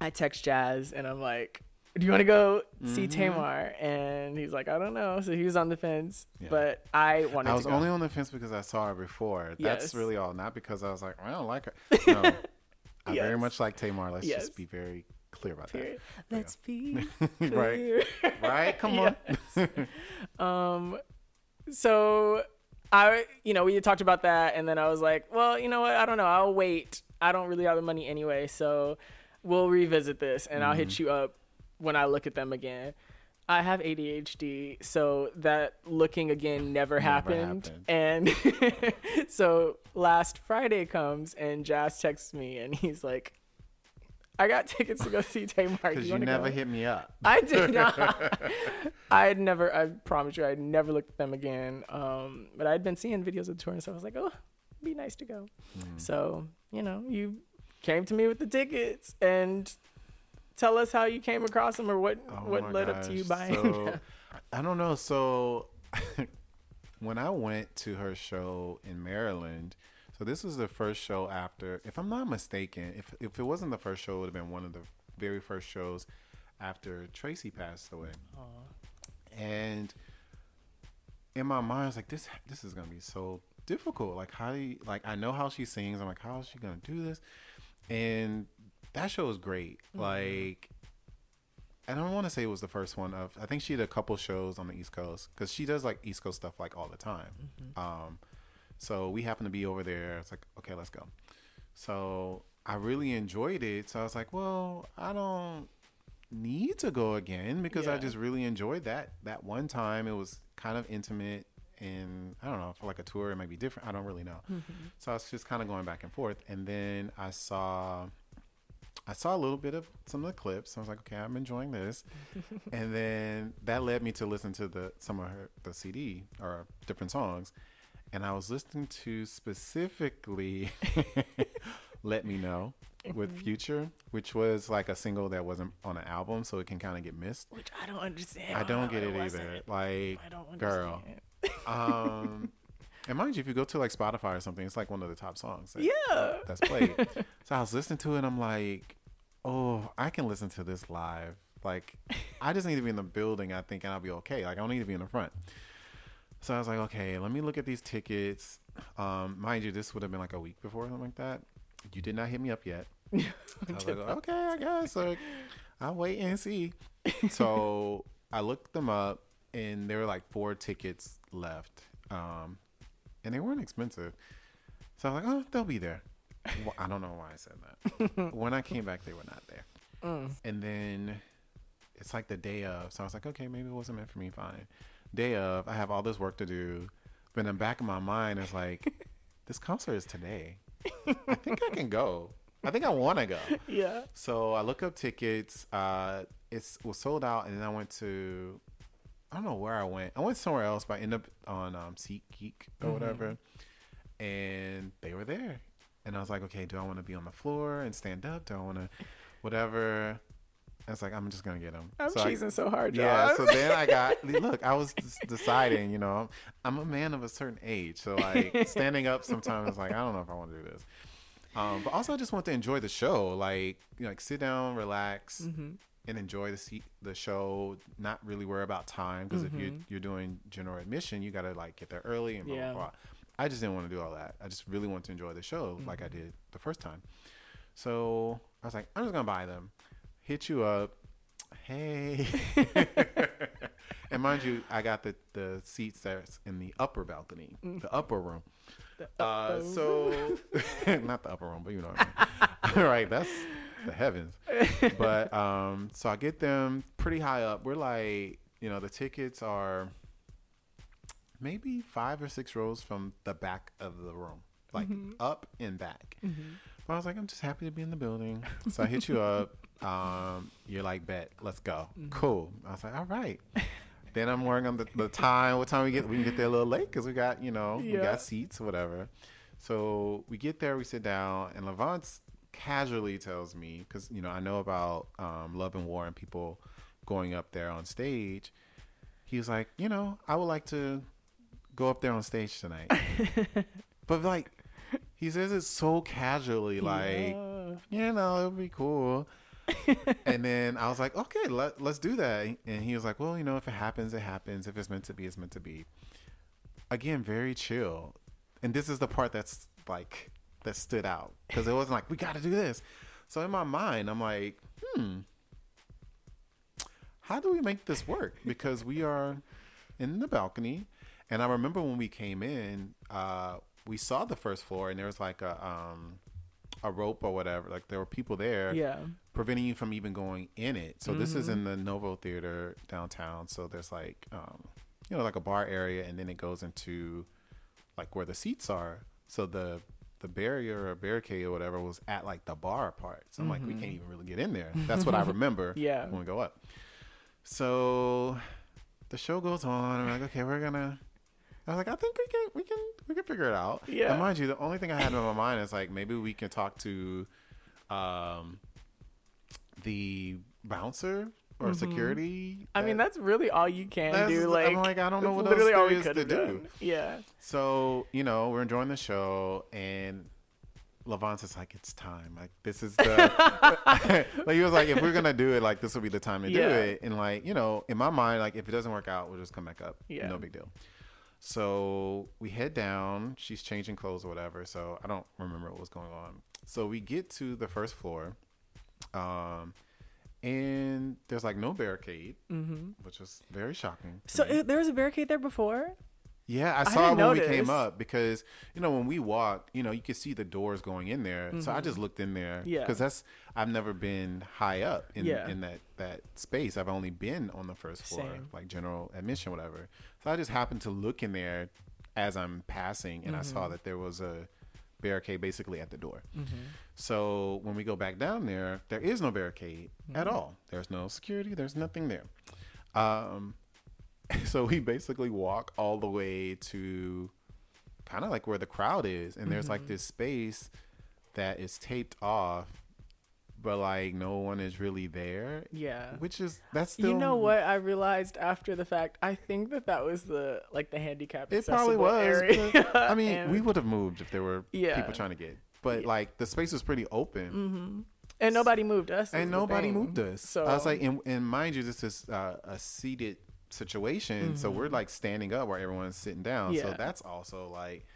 Speaker 2: I text Jazz and I'm like, do you want to go see
Speaker 1: Mhm.
Speaker 2: Tamar? And he's like, I don't know. So he was on the fence,
Speaker 1: Yeah.
Speaker 2: but I wanted
Speaker 1: I was
Speaker 2: to go.
Speaker 1: only on the fence because I saw her before. That's
Speaker 2: Yes.
Speaker 1: really all. Not because I was like, I don't like her. No, I very much like Tamar. Let's
Speaker 2: Yes.
Speaker 1: just be very clear about
Speaker 2: Period. Let's be
Speaker 1: that. right, right. Come on.
Speaker 2: Um, so I, you know, we had talked about that, and then I was like, well, you know what? I don't know. I'll wait. I don't really have the money anyway, so we'll revisit this, and I'll hit
Speaker 1: Mm-hmm.
Speaker 2: you up when I look at them again. I have ADHD, so that looking again never,
Speaker 1: Never
Speaker 2: happened. And so last Friday comes, and Jazz texts me, and he's like, "I got tickets to go see Tamar.
Speaker 1: Because you
Speaker 2: wanna
Speaker 1: never
Speaker 2: go?"
Speaker 1: hit me up.
Speaker 2: I did not. I had never. I promise you, I had never looked at them again. Um, but I'd been seeing videos of the tour, and so I was like, oh, it'd be nice to go.
Speaker 1: Mm-hmm.
Speaker 2: So you know, you came to me with the tickets, and tell us how you came across them, or what
Speaker 1: Oh
Speaker 2: what led up to you buying.
Speaker 1: So,
Speaker 2: them.
Speaker 1: I don't know. So when I went to her show in Maryland, so this was the first show after, if I'm not mistaken, if if it wasn't the first show, it would have been one of the very first shows after Traci passed away. And in my mind, I was like, this this is gonna be so difficult. Like how do you, like I know how she sings. I'm like, how is she gonna do this? And that show was great. Like I don't want to say it was the first one of. I think she did a couple shows on the East Coast because she does like East Coast stuff like all the time. Um, so we happened to be over there. It's like, okay, let's go. So I really enjoyed it. So I was like, well, I don't need to go again because I just really enjoyed that that one time. It was kind of intimate, and I don't know for like a tour it might be different. I don't really know. Mm-hmm. So I was just kind of going back and forth, and then I saw. I saw a little bit of some of the clips. I was like, okay, I'm enjoying this, and then that led me to listen to the some of her the CD or different songs, and I was listening to specifically "Let Me Know" with Future, which was like a single that wasn't on an album, so it can kind of get missed.
Speaker 2: Which I don't understand.
Speaker 1: I don't get
Speaker 2: how
Speaker 1: it either. Like,
Speaker 2: I don't
Speaker 1: girl. um, and mind you, if you go to like Spotify or something, it's like one of the top songs. that-
Speaker 2: Yeah.
Speaker 1: that's played. so I was listening to it. and I'm like, oh, I can listen to this live. Like, I just need to be in the building. I think, and I'll be okay. Like, I don't need to be in the front. So I was like, okay, let me look at these tickets. Um, mind you, this would have been like a week before, something like that. You did not hit me up yet. I was like, okay, I guess. So I'll wait and see. So I looked them up, and there were like four tickets left, um, and they weren't expensive. So I was like, oh, they'll be there. Well, I don't know why I said that. when I came back, they were not there.
Speaker 2: Mm.
Speaker 1: And then it's like the day of. So I was like, okay, maybe it wasn't meant for me. Fine. Day of, I have all this work to do. But in the back of my mind, it's like, this concert is today. I think I can go. I think I want to go.
Speaker 2: Yeah.
Speaker 1: So I look up tickets. Uh, it's was sold out, and then I went to I don't know where I went. I went somewhere else, but I ended up on um, SeatGeek or whatever, and they were there. And I was like, okay, do I want to be on the floor and stand up? Do I want to, whatever? I was like, I'm just gonna get them.
Speaker 2: I'm
Speaker 1: so I-
Speaker 2: cheesing so hard,
Speaker 1: yeah, so then I got look. I was deciding, you know, I'm a man of a certain age, so like standing up sometimes, like I don't know if I want to do this. Um, but also, I just want to enjoy the show, like you know, like sit down, relax,
Speaker 2: Mm-hmm.
Speaker 1: and enjoy the seat, the show. Not really worry about time because if you're you're doing general admission, you gotta like get there early and blah
Speaker 2: Yeah.
Speaker 1: blah blah. I just didn't want to do all that. I just really want to enjoy the show like I did the first time. So I was like, I'm just gonna buy them. Hit you up. Hey. and mind you, I got the the seats that's in the upper balcony, the upper room. Uh, so not the upper room, but you know what I mean. right, that's the heavens. But um, so I get them pretty high up. We're like, you know, the tickets are maybe five or six rows from the back of the room, like up and back. But I was like, I'm just happy to be in the building. So I hit you up. Um, you're like, bet, let's go. Cool. I was like, all right. then I'm worrying on the, the time. What time we get? We can get there a little late because we got you know we got seats or whatever. So we get there, we sit down, and LaVonce casually tells me because you know I know about um, Love and War and people going up there on stage. He was like, you know, I would like to go up there on stage tonight, but like he says it so casually, like
Speaker 2: Yeah.
Speaker 1: you know, it would be cool. and then I was like, okay, let, let's do that. And he was like, well, you know, if it happens, it happens. If it's meant to be, it's meant to be. Again, very chill. And this is the part that's like, that stood out because it wasn't like, we got to do this. So in my mind, I'm like, hmm, how do we make this work? Because we are in the balcony. And I remember when we came in, uh, we saw the first floor and there was like a, um, a rope or whatever. Like there were people there
Speaker 2: Yeah.
Speaker 1: preventing you from even going in it. So this is in the Novo Theater downtown. So there's like, um, you know, like a bar area, and then it goes into like where the seats are. So the the barrier or barricade or whatever was at like the bar part. So I'm like, we can't even really get in there. That's what I remember.
Speaker 2: Yeah.
Speaker 1: when we go up. So the show goes on. I'm like, okay, we're gonna. I was like, I think we can, we can, we can figure it out.
Speaker 2: Yeah.
Speaker 1: And mind you, the only thing I had in my mind is like maybe we can talk to, um, the bouncer or security.
Speaker 2: Mm-hmm. I mean, that's really all you can do.
Speaker 1: I'm
Speaker 2: Like,
Speaker 1: like, I don't know what else
Speaker 2: literally all
Speaker 1: there
Speaker 2: we
Speaker 1: is
Speaker 2: could
Speaker 1: to
Speaker 2: have
Speaker 1: do.
Speaker 2: done. Yeah.
Speaker 1: So you know, we're enjoying the show, and LaVonce is like, "It's time. Like this is the." like he was like, "If we're gonna do it, like this will be the time to do it." And like you know, in my mind, like if it doesn't work out, we'll just come back up.
Speaker 2: Yeah.
Speaker 1: no big deal. So we head down. She's changing clothes or whatever. So I don't remember what was going on. So we get to the first floor, um, and there's like no barricade, which was very shocking.
Speaker 2: So
Speaker 1: me.
Speaker 2: there was a barricade there before.
Speaker 1: Yeah, I saw it
Speaker 2: didn't
Speaker 1: when we came up because you know when we walked, you know you could see the doors going in there. So I just looked in there
Speaker 2: Mm-hmm. Yeah.
Speaker 1: because that's I've never been high up in
Speaker 2: Yeah.
Speaker 1: in that that space. I've only been on the first floor,
Speaker 2: Same.
Speaker 1: like general admission, whatever. So I just happened to look in there as I'm passing, and I saw
Speaker 2: Mm-hmm.
Speaker 1: that there was a barricade basically at the door. So when we go back down there, there is no barricade at
Speaker 2: Mm-hmm.
Speaker 1: all. There's no security. There's nothing there. Um, so we basically walk all the way to kind of like where the crowd is, and there's
Speaker 2: Mm-hmm.
Speaker 1: like this space that is taped off, but like no one is really there.
Speaker 2: Yeah.
Speaker 1: Which is that's still
Speaker 2: you know what I realized after the fact? I think that that was the like the handicap.
Speaker 1: It probably was. But, I mean,
Speaker 2: And-
Speaker 1: we would have moved if there were
Speaker 2: Yeah.
Speaker 1: people trying to get, but like the space was pretty open.
Speaker 2: and nobody moved us.
Speaker 1: and nobody
Speaker 2: thing.
Speaker 1: moved us.
Speaker 2: So
Speaker 1: I was like, and, and mind you, this is uh, a seated situation, so we're like standing up where everyone's sitting down. So
Speaker 2: Mm-hmm.
Speaker 1: That's also like,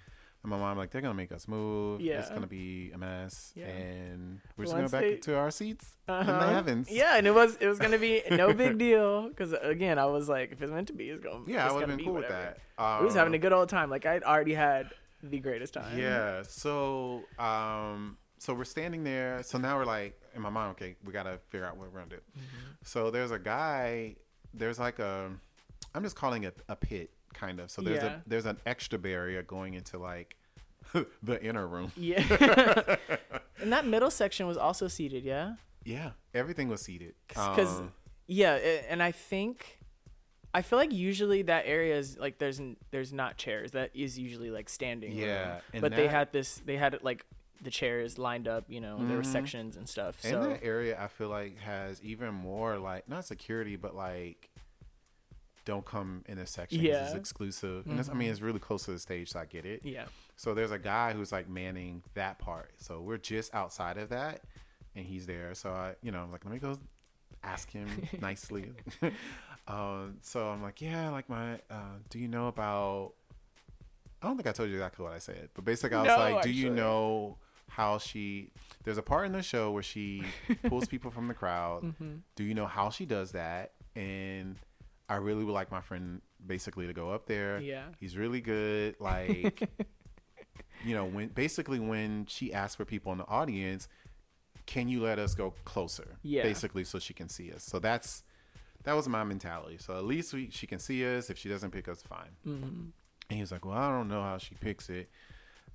Speaker 1: and my mom like they're gonna make us move.
Speaker 2: Yeah.
Speaker 1: it's gonna be a mess,
Speaker 2: Yeah.
Speaker 1: and we're just
Speaker 2: Once
Speaker 1: going back
Speaker 2: they-
Speaker 1: to our seats in the
Speaker 2: Uh-huh.
Speaker 1: heavens.
Speaker 2: Yeah, and it was it was gonna be no big deal because again I was like if it's meant to be it's gonna
Speaker 1: yeah, I would have been
Speaker 2: be
Speaker 1: cool
Speaker 2: whatever.
Speaker 1: with that.
Speaker 2: we was having a
Speaker 1: Um,
Speaker 2: good old time like I'd already had the greatest time.
Speaker 1: Yeah. So, um, so we're standing there. So now we're like, in my mind, okay, we gotta figure out what we're gonna do.
Speaker 2: Mm-hmm.
Speaker 1: So there's a guy. There's like a, I'm just calling it a pit, kind of. So there's
Speaker 2: Yeah.
Speaker 1: a there's an extra barrier going into like the inner room.
Speaker 2: Yeah. and that middle section was also seated, yeah.
Speaker 1: Yeah, everything was seated.
Speaker 2: Because
Speaker 1: Um,
Speaker 2: yeah, and I think I feel like usually that area is like there's there's not chairs. That is usually like standing.
Speaker 1: Yeah,
Speaker 2: but they had this. They had like the chairs lined up. You know, there were sections and stuff.
Speaker 1: and
Speaker 2: So
Speaker 1: that area I feel like has even more like not security, but like don't come in this section. 'cause it's
Speaker 2: Yeah.
Speaker 1: exclusive. And it's, I mean, it's really close to the stage, so I get it.
Speaker 2: yeah,
Speaker 1: So there's a guy who's like manning that part. So we're just outside of that, and he's there. So I, you know, I'm like, let me go ask him nicely. um, so I'm like, yeah, like my, uh, do you know about? I don't think I told you exactly what I said, but basically I was
Speaker 2: No,
Speaker 1: like, do you know how she? There's a part in the show where she pulls people from the crowd.
Speaker 2: Mm-hmm.
Speaker 1: Do you know how she does that? And I really would like my friend basically to go up there.
Speaker 2: Yeah.
Speaker 1: He's really good. Like, you know, when basically when she asks for people in the audience, can you let us go closer?
Speaker 2: Yeah.
Speaker 1: Basically, so she can see us. So that's that was my mentality. So at least we, she can see us. If she doesn't pick us, fine.
Speaker 2: Mm-hmm.
Speaker 1: And he was like, "Well, I don't know how she picks it."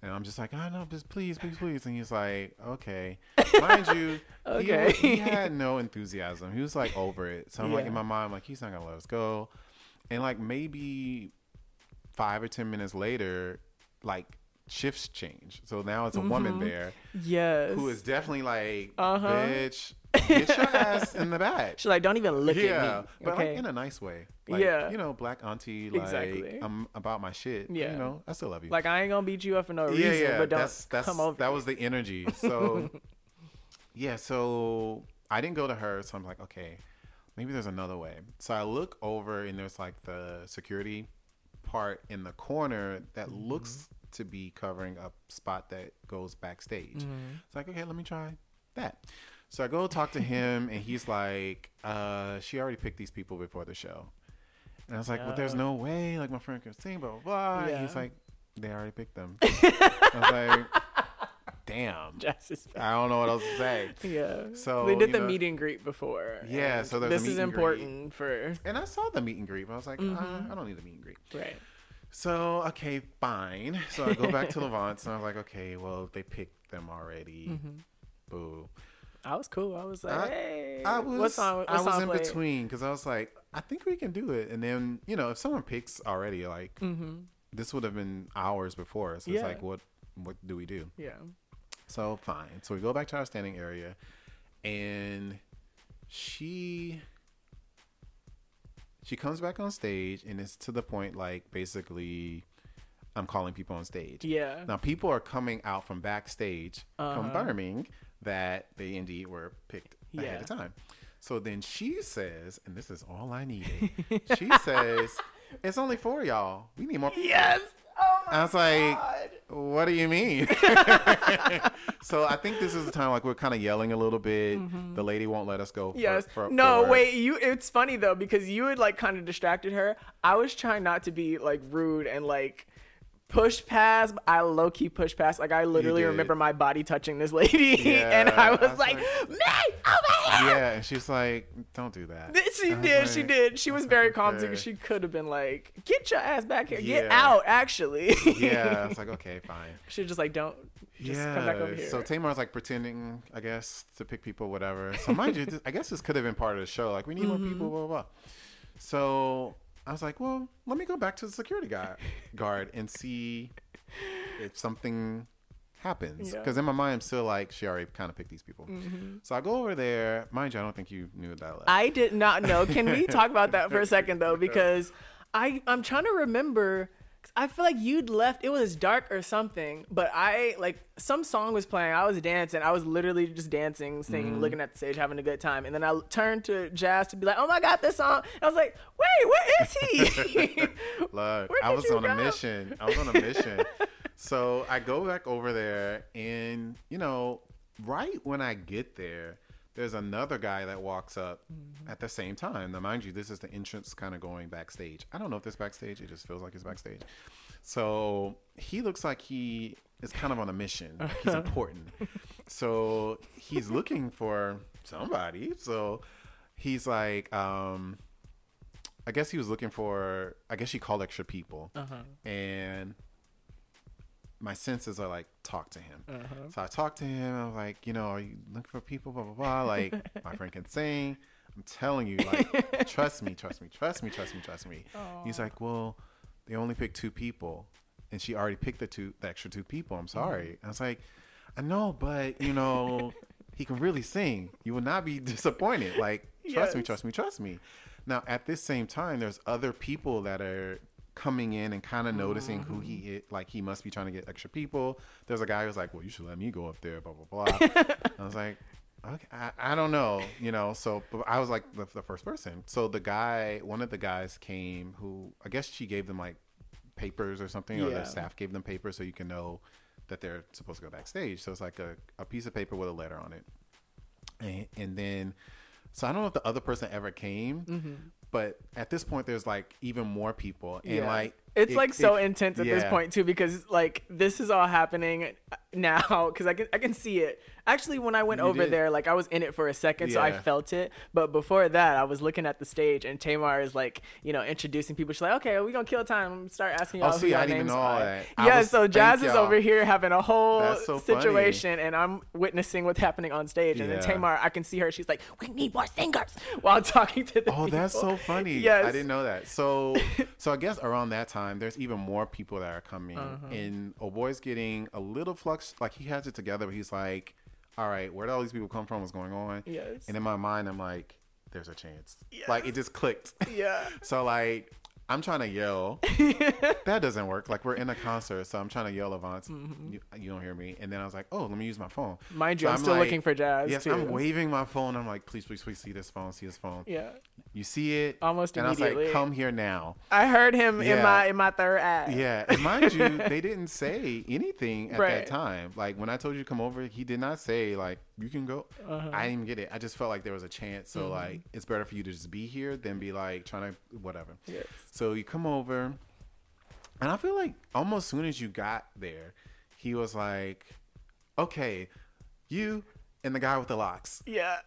Speaker 1: And I'm just like, "I know, just please, please, please." And he's like, "Okay." Mind you,
Speaker 2: Okay.
Speaker 1: he, he had no enthusiasm. He was like over it. So I'm like in my mind, I'm like he's not gonna let us go. And like maybe five or ten minutes later, like shifts change. So now it's a woman
Speaker 2: Mhm.
Speaker 1: there
Speaker 2: Yes.
Speaker 1: who is definitely like,
Speaker 2: Uh-huh.
Speaker 1: bitch, get your ass in the back.
Speaker 2: She's like, don't even look
Speaker 1: yeah,
Speaker 2: at me.
Speaker 1: but
Speaker 2: okay.
Speaker 1: like in a nice way. Like,
Speaker 2: Yeah.
Speaker 1: you know, black auntie, like
Speaker 2: Exactly.
Speaker 1: I'm about my shit.
Speaker 2: Yeah.
Speaker 1: you know, I still love you.
Speaker 2: like I ain't gonna beat you up for no
Speaker 1: yeah,
Speaker 2: reason,
Speaker 1: yeah,
Speaker 2: but don't
Speaker 1: that's that's
Speaker 2: come over.
Speaker 1: that was the energy. So yeah, so I didn't go to her, so I'm like, okay, maybe there's another way. So I look over and there's like the security part in the corner that
Speaker 2: Mm-hmm.
Speaker 1: looks to be covering a spot that goes backstage.
Speaker 2: Mm-hmm.
Speaker 1: It's like, okay, let me try that. So I go talk to him, and he's like, uh, she already picked these people before the show. And I was like, well, there's no way. Like, my friend can sing, blah, blah, blah. And he's like, they already picked them. I was like, damn. I don't know what else to say.
Speaker 2: yeah.
Speaker 1: So,
Speaker 2: they did the
Speaker 1: know-
Speaker 2: meet and greet before.
Speaker 1: Yeah, so there's a
Speaker 2: this
Speaker 1: meet
Speaker 2: is
Speaker 1: and greet.
Speaker 2: important for
Speaker 1: And I saw the meet and greet, but I was like, uh,
Speaker 2: Mhm.
Speaker 1: I don't need the meet and greet.
Speaker 2: right.
Speaker 1: So, okay, fine. So I go back to LaVonce's, and I was like, okay, well, they picked them already.
Speaker 2: Mhm.
Speaker 1: Boo.
Speaker 2: I was cool. I was like,
Speaker 1: I-
Speaker 2: hey,
Speaker 1: I was
Speaker 2: what song? What
Speaker 1: I was in
Speaker 2: played?
Speaker 1: between because I was like, I think we can do it. And then you know, if someone picks already, like
Speaker 2: Mhm.
Speaker 1: this would have been hours before. So
Speaker 2: Yeah.
Speaker 1: it's like, what what do we do?
Speaker 2: Yeah.
Speaker 1: So fine. So we go back to our standing area, and she she comes back on stage, and it's to the point like basically, I'm calling people on stage.
Speaker 2: Yeah.
Speaker 1: Now people are coming out from backstage
Speaker 2: Uh-huh.
Speaker 1: confirming that they indeed were picked ahead
Speaker 2: Yeah.
Speaker 1: of time. So then she says, and this is all I needed. she says, "It's only four y'all. We need more." people."
Speaker 2: Yes. Oh my
Speaker 1: I was like,
Speaker 2: God.
Speaker 1: "What do you mean?" so I think this is the time like we're kind of yelling a little bit. Mm-hmm. The lady won't let us go. for-
Speaker 2: Yes.
Speaker 1: for-
Speaker 2: no,
Speaker 1: for-
Speaker 2: wait. You. It's funny though because you had like kind of distracted her. I was trying not to be like rude and like push past. I low key push past. Like I literally remember my body touching this lady,
Speaker 1: Yeah,
Speaker 2: and I
Speaker 1: I
Speaker 2: was,
Speaker 1: was
Speaker 2: like,
Speaker 1: like-
Speaker 2: "Me over here."
Speaker 1: Yeah, and she's like, "Don't do that."
Speaker 2: She
Speaker 1: was
Speaker 2: did. she did. She was very calm too. She could have been like, "Get your ass back here. Get out." Actually.
Speaker 1: Yeah, it's like, "Okay, fine."
Speaker 2: she just like, "Don't just
Speaker 1: yeah.
Speaker 2: come back over here."
Speaker 1: So Tamar's like pretending, I guess, to pick people, whatever. So mind you, this, I guess this could have been part of the show. Like we need more
Speaker 2: Mm-hmm.
Speaker 1: people, blah blah. blah. So I was like, well, let me go back to the security guy guard and see if something happens.
Speaker 2: Yeah.
Speaker 1: Because in my mind, I'm still like, she already kind of picked these people. Mm-hmm. So I go over there. Mind you, I don't think you knew that. I left.
Speaker 2: I did not know. Can we talk about that for a second though? Because I I'm trying to remember. I feel like you'd left. It was dark or something, but I like some song was playing. I was dancing. I was literally just dancing, singing,
Speaker 1: Mm-hmm.
Speaker 2: looking at the stage, having a good time. And then I turned to Jazz to be like, "Oh my god, this song!" And I was like, "Wait, where is he?"
Speaker 1: Look, I was on a mission. I was on a mission. so I go back over there, and you know, right when I get there, there's another guy that walks up
Speaker 2: Mm-hmm.
Speaker 1: at the same time. Now, mind you, this is the entrance kind of going backstage. I don't know if this backstage. It just feels like it's backstage. So he looks like he is kind of on a mission. Like he's important. So he's looking for somebody. So he's like, um, I guess he was looking for. I guess she called extra people,
Speaker 2: uh-huh.
Speaker 1: and my senses are like, talk to him.
Speaker 2: Uh-huh.
Speaker 1: So I talked to him. I was like, you know, are you looking for people? Blah blah blah. Like my friend can sing. I'm telling you, like, trust me, trust me, trust me, trust me, trust me. He's like, well, they only picked two people, and she already picked the two, the extra two people. I'm sorry. I was like, I know, but you know, he can really sing. You will not be disappointed. Like, trust me, trust me, trust me. Now, at this same time, there's other people that are coming in and kind of noticing who he mm. is. Like, he must be trying to get extra people. There's a guy who's like, well, you should let me go up there, blah, blah, blah. I was like, okay, I, I don't know, you know. So but I was like the, the first person. So the guy, one of the guys came who I guess she gave them like papers or something, or the staff gave them papers so you can know that they're supposed to go backstage. So it's like a, a piece of paper with a letter on it. And, and then, so I don't know if the other person ever came, mm-hmm. But at this point, there's like even more people. And
Speaker 2: Yeah.
Speaker 1: like,
Speaker 2: it's
Speaker 1: it-
Speaker 2: like so
Speaker 1: it-
Speaker 2: intense at this point too because like this is all happening now because I can I can see it Actually, when I went
Speaker 1: You
Speaker 2: over
Speaker 1: did.
Speaker 2: there, like I was in it for a second, so I felt it. But before that, I was looking at the stage, and Tamar is like, you know, introducing people. She's like, "Okay, we gonna kill time. Start asking
Speaker 1: Oh,
Speaker 2: y'all who
Speaker 1: see,
Speaker 2: y'all
Speaker 1: I didn't even
Speaker 2: names
Speaker 1: know all
Speaker 2: are."
Speaker 1: that.
Speaker 2: Yeah,
Speaker 1: was-
Speaker 2: so Jazz is over here having a whole
Speaker 1: so funny.
Speaker 2: situation, and I'm witnessing what's happening on stage. And then Tamar, I can see her. She's like, "We need more singers," while talking to the
Speaker 1: Oh, that's so funny.
Speaker 2: Yes.
Speaker 1: I didn't know that. So, so I guess around that time, there's even more people that are coming,
Speaker 2: Uh-huh.
Speaker 1: and oh boy's getting a little flux. Like he has it together, but he's like, "All right, where did all these people come from? What's going on?"
Speaker 2: Yes.
Speaker 1: And in my mind, I'm like, "There's a chance." Yes. Like it just clicked.
Speaker 2: Yeah.
Speaker 1: So like, I'm trying to yell. that doesn't work. Like we're in a concert, so I'm trying to yell LaVonce. You, you don't hear me. And then I was like, oh, let me use my phone.
Speaker 2: Mm-hmm. Mind you,
Speaker 1: So
Speaker 2: I'm still looking for Jazz,
Speaker 1: Yes,
Speaker 2: too.
Speaker 1: I'm waving my phone. I'm like, please, please, please see this phone. See this phone.
Speaker 2: Yeah.
Speaker 1: You see it
Speaker 2: Almost
Speaker 1: And I was like, come here now.
Speaker 2: I heard him in my in my third act.
Speaker 1: Yeah, and mind you, they didn't say anything at
Speaker 2: Right.
Speaker 1: that time. Like when I told you to come over, he did not say like you can go.
Speaker 2: Uh-huh.
Speaker 1: I didn't even get it. I just felt like there was a chance.
Speaker 2: Mm-hmm.
Speaker 1: So like it's better for you to just be here than be like trying to whatever.
Speaker 2: Yes.
Speaker 1: So you come over, and I feel like almost soon as you got there, he was like, "Okay, you and the guy with the locks,
Speaker 2: Yeah.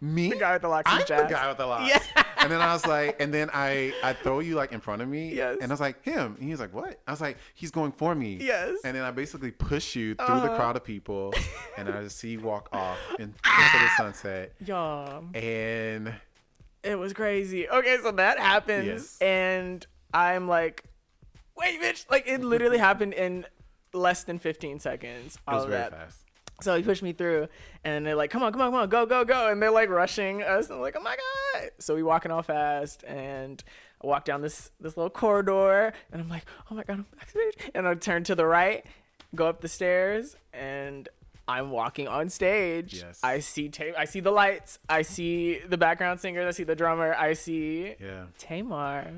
Speaker 1: me,
Speaker 2: The guy with the locks
Speaker 1: I'm the guy with the locks."
Speaker 2: Yeah.
Speaker 1: And then I was like, and then I I throw you like in front of me,
Speaker 2: Yes.
Speaker 1: and I was like him, and he was like, "What?" I was like, "He's going for me."
Speaker 2: Yes.
Speaker 1: And then I basically push you through the
Speaker 2: Uh-huh.
Speaker 1: crowd of people, and I just see you walk off in, into the sunset,
Speaker 2: Yeah.
Speaker 1: and
Speaker 2: It was crazy. Okay, so that happens,
Speaker 1: Yes.
Speaker 2: and I'm like, wait, bitch! Like it literally happened in less than 15 seconds.
Speaker 1: it
Speaker 2: All
Speaker 1: was very
Speaker 2: that.
Speaker 1: fast.
Speaker 2: So he pushed me through, and they're like, "Come on, come on, come on, go, go, go!" And they're like rushing us. And I'm like, "Oh my god!" So we walking all fast, and I walk down this this little corridor, and I'm like, "Oh my god, I'm backstage!" And I turn to the right, go up the stairs, and I'm walking on stage.
Speaker 1: Yes.
Speaker 2: I see ta- I see the lights. I see the background singer. I see the drummer. I see
Speaker 1: Yeah,
Speaker 2: Tamar,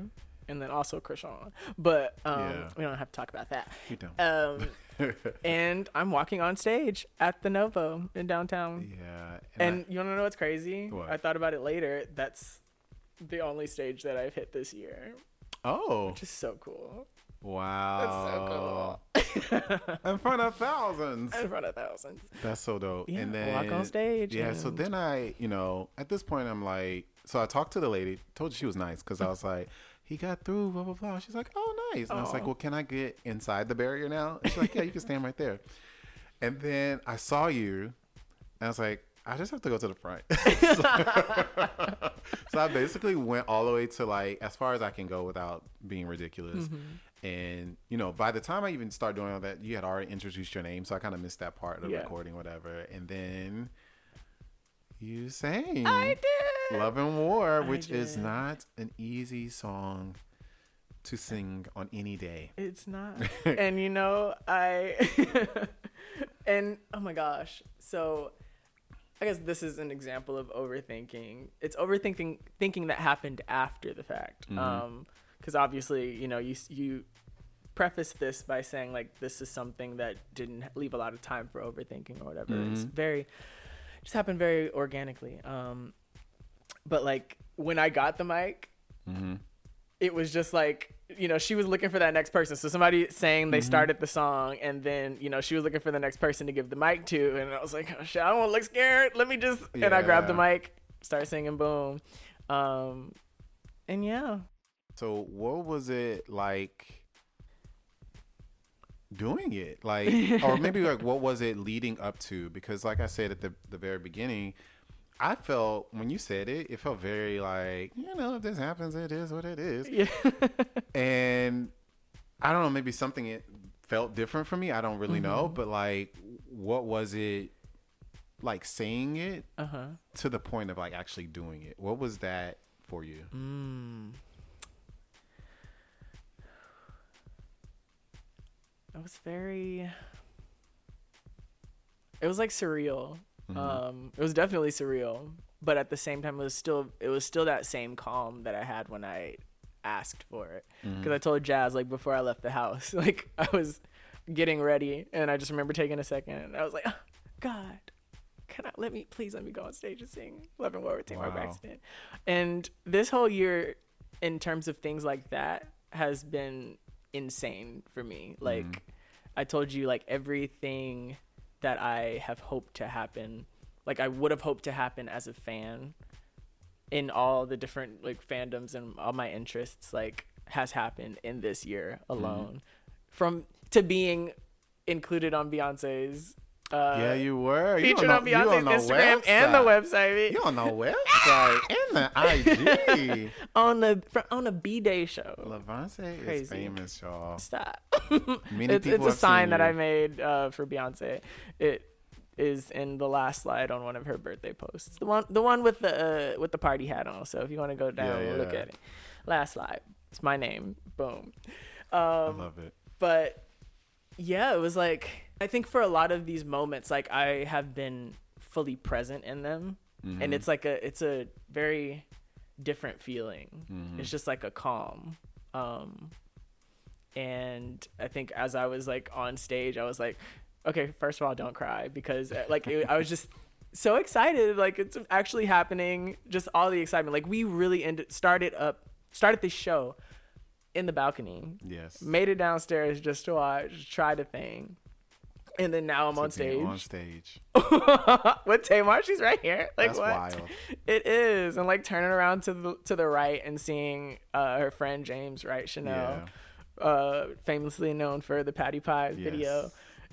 Speaker 2: and then also Krishan. But um,
Speaker 1: Yeah.
Speaker 2: we don't have to talk about that.
Speaker 1: you don't.
Speaker 2: Um, and I'm walking on stage at the Novo in downtown.
Speaker 1: yeah,
Speaker 2: And
Speaker 1: I-
Speaker 2: you want to know what's crazy?
Speaker 1: What?
Speaker 2: I thought about it later. That's the only stage that I've hit this year,
Speaker 1: oh
Speaker 2: which is so cool.
Speaker 1: wow,
Speaker 2: That's so cool.
Speaker 1: in front of thousands.
Speaker 2: in front of thousands.
Speaker 1: That's so dope.
Speaker 2: Yeah,
Speaker 1: and then
Speaker 2: walk on stage
Speaker 1: Yeah. So then I, you know, at this point, I'm like, so I talked to the lady, told you she was nice because I was like, he got through, blah blah blah. She's like, oh nice. And I was like, well, can I get inside the barrier now? And she's like, yeah, you can stand right there. And then I saw you, and I was like. I just have to go to the front. so, so I basically went all the way to like as far as I can go without being ridiculous.
Speaker 2: Mm-hmm.
Speaker 1: And you know, by the time I even start doing all that, you had already introduced your name, so I kind of missed that part of the
Speaker 2: Yeah.
Speaker 1: recording, whatever. And then you sang
Speaker 2: I did.
Speaker 1: "Love and War,"
Speaker 2: I
Speaker 1: which is not an easy song to sing on any day.
Speaker 2: It's not. and you know, I and oh my gosh. So I guess this is an example of overthinking. It's overthinking thinking that happened after the fact.
Speaker 1: Mm-hmm.
Speaker 2: Um cuz obviously, you know, you you preface this by saying like this is something that didn't leave a lot of time for overthinking or whatever. It's
Speaker 1: Mhm.
Speaker 2: very just happened very organically. Um but like when I got the mic,
Speaker 1: Mm-hmm.
Speaker 2: it was just like you know she was looking for that next person so somebody saying
Speaker 1: Mm-hmm.
Speaker 2: they started the song and then you know she was looking for the next person to give the mic to and i was like oh shit i don't want to look scared let me just and i grabbed the mic start singing boom um and yeah
Speaker 1: So, what was it like doing it? Like, or maybe like, what was it leading up to? Because, like I said at the the very beginning, I felt when you said it, it felt very like, you know, if this happens, it is what it is.
Speaker 2: yeah
Speaker 1: And I don't know, maybe something it felt different for me. I don't really
Speaker 2: Mm-hmm.
Speaker 1: know, but like, what was it like saying it
Speaker 2: uh-huh
Speaker 1: to the point of like actually doing it? What was that for you?
Speaker 2: mm. It was very it was like surreal
Speaker 1: Mm-hmm.
Speaker 2: um it was definitely surreal but at the same time it was still it was still that same calm that i had when i asked for it because
Speaker 1: Mm-hmm.
Speaker 2: i told jazz like before i left the house like i was getting ready and i just remember taking a second and i was like oh, god can i let me please let me go on stage and sing love and war with Tamar
Speaker 1: Wow.
Speaker 2: braxton and this whole year in terms of things like that has been insane for me like
Speaker 1: Mm-hmm.
Speaker 2: i told you like everything that I have hoped to happen, like I would have hoped to happen as a fan in all the different like fandoms and all my interests like has happened in this year alone. From to being included on Beyonce's uh
Speaker 1: yeah, you were. You
Speaker 2: featured
Speaker 1: on
Speaker 2: on
Speaker 1: the-
Speaker 2: Beyonce's
Speaker 1: the
Speaker 2: Instagram and the website.
Speaker 1: You on the website and the IG.
Speaker 2: on the on a B Day show.
Speaker 1: LaVonce is famous, y'all.
Speaker 2: Stop.
Speaker 1: Many
Speaker 2: it's,
Speaker 1: people
Speaker 2: it's a sign that
Speaker 1: you.
Speaker 2: I made uh, for Beyonce. It is in the last slide on one of her birthday posts. The one, the one with the uh, with the party hat on. So if you want to go down,
Speaker 1: Yeah,
Speaker 2: and look at it. Last slide. It's my name. Boom.
Speaker 1: I
Speaker 2: Um,
Speaker 1: love it.
Speaker 2: but yeah, it was like I think for a lot of these moments, like I have been fully present in them,
Speaker 1: Mm-hmm.
Speaker 2: and it's like a it's a very different feeling.
Speaker 1: Mm-hmm.
Speaker 2: It's just like a calm. Um, and I think as I was like on stage, I was like, okay, first of all, don't cry because uh, like it, I was just so excited, like it's actually happening. Just all the excitement, like we really ended started up started this show in the balcony
Speaker 1: Yes.
Speaker 2: made it downstairs just to watch, try the thing. And then now I'm
Speaker 1: To
Speaker 2: on stage
Speaker 1: On stage.
Speaker 2: with Tamar. She's right here. Like
Speaker 1: That's
Speaker 2: what?
Speaker 1: wild.
Speaker 2: It is, and like turning around to the to the Wright and seeing uh, her friend James, right, Chanel, uh, famously known for the Patti Pie video.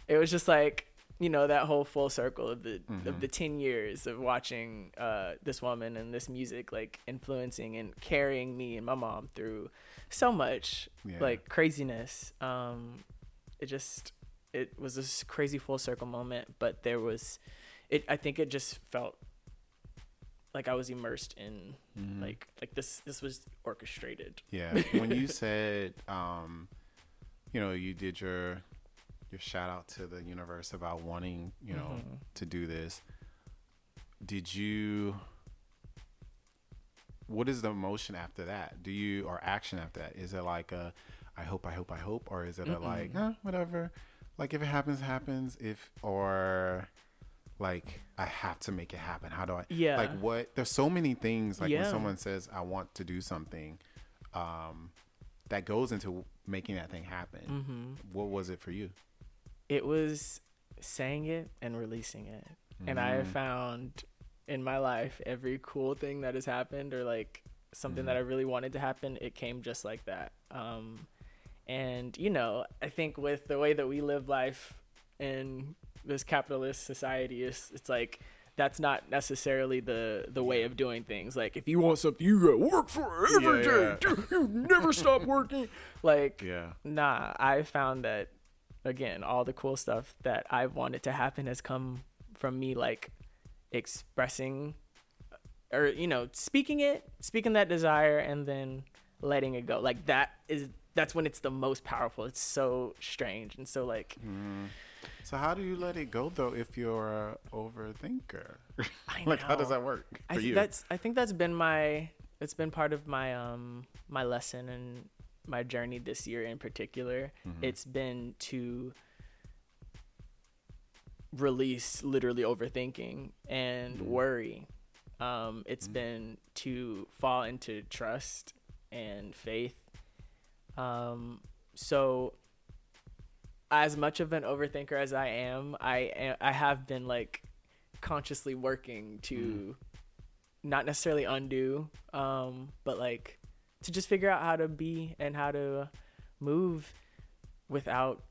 Speaker 2: It was just like you know that whole full circle of the
Speaker 1: Mm-hmm.
Speaker 2: of the ten years of watching uh, this woman and this music like influencing and carrying me and my mom through so much
Speaker 1: Yeah.
Speaker 2: like craziness. Um, it just it was this crazy full circle moment, but there was it. I think it just felt like I was immersed in
Speaker 1: Mhm.
Speaker 2: like like this this was orchestrated.
Speaker 1: Yeah. When you said, um, you know, you did your your shout out to the universe about wanting, you know,
Speaker 2: Mhm.
Speaker 1: to do this. Did you? What is the emotion after that? Do you or action after that? Is it like a, I hope, I hope, I hope, or is it a like, huh, whatever? Like if it happens, happens. If or like I have to make it happen. How do I?
Speaker 2: Yeah.
Speaker 1: Like what? There's so many things. Like when someone says, "I want to do something," um, that goes into making that thing happen.
Speaker 2: Mm-hmm.
Speaker 1: What was it for you?
Speaker 2: It was saying it and releasing it, and I
Speaker 1: Mm.
Speaker 2: found in my life every cool thing that has happened or like something that I really wanted to happen. It came just like that. Um, and you know, I think with the way that we live life in this capitalist society, is it's like that's not necessarily the the way of doing things. Like if you want something, you gotta work for it every
Speaker 1: Yeah,
Speaker 2: day.
Speaker 1: yeah.
Speaker 2: Dude, You never stop working. Like
Speaker 1: Yeah.
Speaker 2: nah, I found that again, all the cool stuff that I've wanted to happen has come from me like expressing or you know, speaking it, speaking that desire and then letting it go. Like that is that's when it's the most powerful. It's so strange and so like
Speaker 1: Mm. So how do you let it go though if you're a overthinker?
Speaker 2: I
Speaker 1: like how does that work
Speaker 2: I
Speaker 1: for
Speaker 2: think
Speaker 1: you?
Speaker 2: that's I think that's been my it's been part of my um my lesson and my journey this year in particular.
Speaker 1: Mm-hmm.
Speaker 2: It's been to release literally overthinking and
Speaker 1: Mhm.
Speaker 2: worry. Um it's
Speaker 1: Mhm.
Speaker 2: been to fall into trust and faith. Um so as much of an overthinker as I am, I I have been like consciously working to not necessarily undo, um, but like to just figure out how to be and how to move without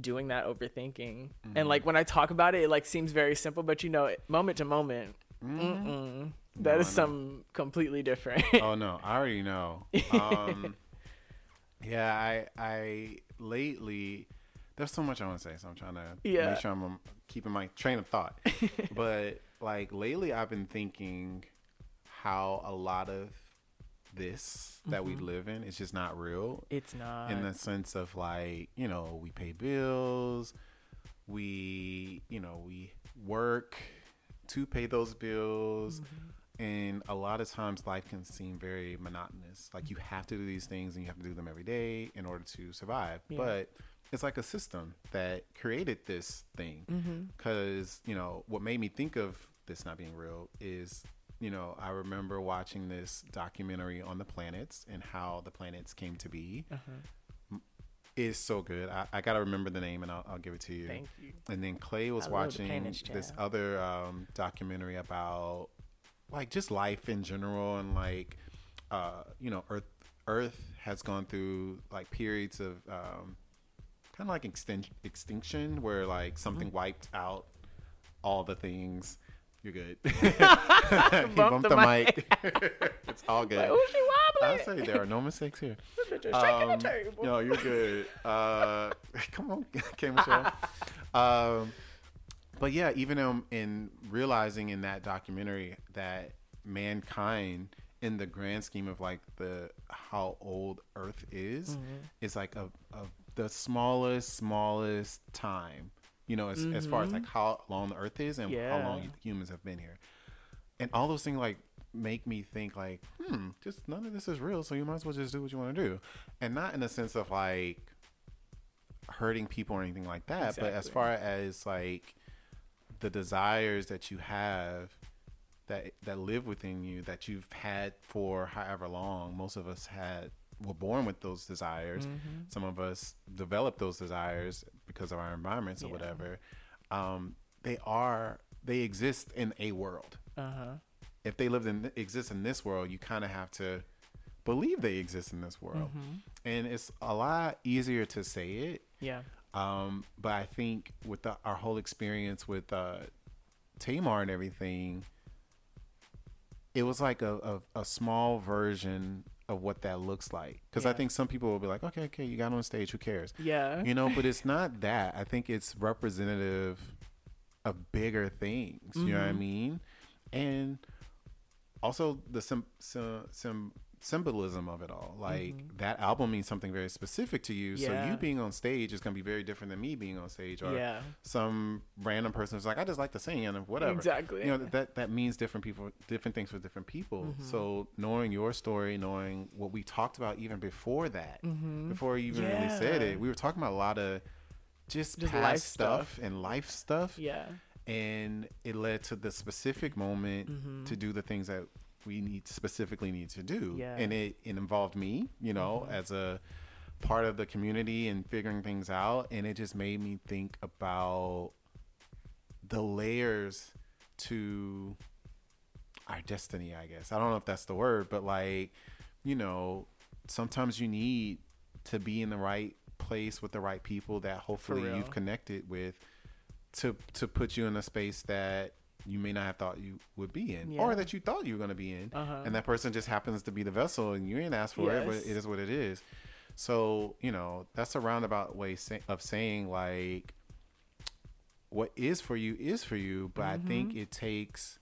Speaker 2: doing that overthinking. And like when I talk about it, it like seems very simple, but you know, moment to moment,
Speaker 1: Mhm. No,
Speaker 2: that
Speaker 1: I
Speaker 2: is some completely different.
Speaker 1: oh no, I already know. Um, yeah, I I lately there's so much I want to say, so I'm trying to
Speaker 2: Yeah.
Speaker 1: make sure I'm um, keeping my train of thought. but like lately, I've been thinking how a lot of this that we
Speaker 2: Mhm.
Speaker 1: live in is just not real
Speaker 2: it's not.
Speaker 1: in the sense of like you know we pay bills we you know we work to pay those bills
Speaker 2: Mm-hmm.
Speaker 1: and a lot of times life can seem very monotonous like you have to do these things and you have to do them every day in order to survive
Speaker 2: Yeah.
Speaker 1: but it's like a system that created this thing
Speaker 2: mm-hmm.
Speaker 1: because you know what made me think of this not being real is you know i remember watching this documentary on the planets and how the planets came to be
Speaker 2: uh-huh.
Speaker 1: It's so good. I, I gotta remember the name and I'll, I'll give it to you.
Speaker 2: Thank you.
Speaker 1: And then Clay was
Speaker 2: I
Speaker 1: watching this other um, documentary about like just life in general and like uh, you know Earth Earth has gone through like periods of um, kind of like extin- extinction where like something
Speaker 2: Mm-hmm.
Speaker 1: wiped out all the things. You're good. he bumped the, mic. it's all good.
Speaker 2: Like, oh, she
Speaker 1: I say there are no mistakes here. Um. No, you're good. Uh, come on, K Michelle. um, but yeah, even in, in realizing in that documentary that mankind, in the grand scheme of like the how old Earth is,
Speaker 2: Mm-hmm.
Speaker 1: is like a, a the smallest, smallest time. You know, as, as far as like how long the Earth is and how long
Speaker 2: Mm-hmm.
Speaker 1: Humans have been here, and all those things like make me think like, hmm, just none of this is real, so you might as well just do what you want to do, and not in the sense of like hurting people or anything like that, but as far as like the desires that you have that that live within you that you've had for however long, most of us had were born with those desires.
Speaker 2: Mm-hmm.
Speaker 1: Some of us develop those desires because of our environments or
Speaker 2: Yeah.
Speaker 1: whatever. Um, they are they exist in a world
Speaker 2: Uh huh.
Speaker 1: if they lived in exist in this world, you kind of have to believe they exist in this world,
Speaker 2: Mm-hmm.
Speaker 1: and it's a lot easier to say it.
Speaker 2: Yeah.
Speaker 1: Um, but I think with the, our whole experience with uh, Tamar and everything, it was like a, a, a small version of what that looks like. Because I think some people will be like, okay, okay, you got on stage, who cares?
Speaker 2: Yeah.
Speaker 1: you know but it's not that i think it's representative of bigger things you know what i
Speaker 2: Mhm.
Speaker 1: mean and also the some some, sim- symbolism of it all like that album means something very specific to you so you being on stage is going to be very different than me being on stage or
Speaker 2: yeah.
Speaker 1: some random person is like i just like to sing and whatever
Speaker 2: Exactly.
Speaker 1: you know that that means different people different things for different people
Speaker 2: Mm-hmm.
Speaker 1: so knowing your story knowing what we talked about even before that
Speaker 2: Mhm.
Speaker 1: before you even really said it we were talking about a lot of just,
Speaker 2: Just
Speaker 1: past
Speaker 2: life
Speaker 1: stuff.
Speaker 2: stuff.
Speaker 1: and life stuff
Speaker 2: Yeah.
Speaker 1: and it led to the specific moment
Speaker 2: Mhm.
Speaker 1: to do the things that we need specifically need to do
Speaker 2: Yeah. Mm-hmm.
Speaker 1: and it, it involved me you know as a part of the community and figuring things out and it just made me think about the layers to our destiny i guess i don't know if that's the word but like you know sometimes you need to be in the right place with the right people that hopefully you've connected with to to put you in a space that you may not have thought you would be in
Speaker 2: Yeah.
Speaker 1: or that you thought you were going to be in
Speaker 2: Uh-huh.
Speaker 1: and that person just happens to be the vessel and you didn't ask for it but it is what it is so you know that's a roundabout way of saying like what is for you is for you but i think
Speaker 2: Mm-hmm.
Speaker 1: it takes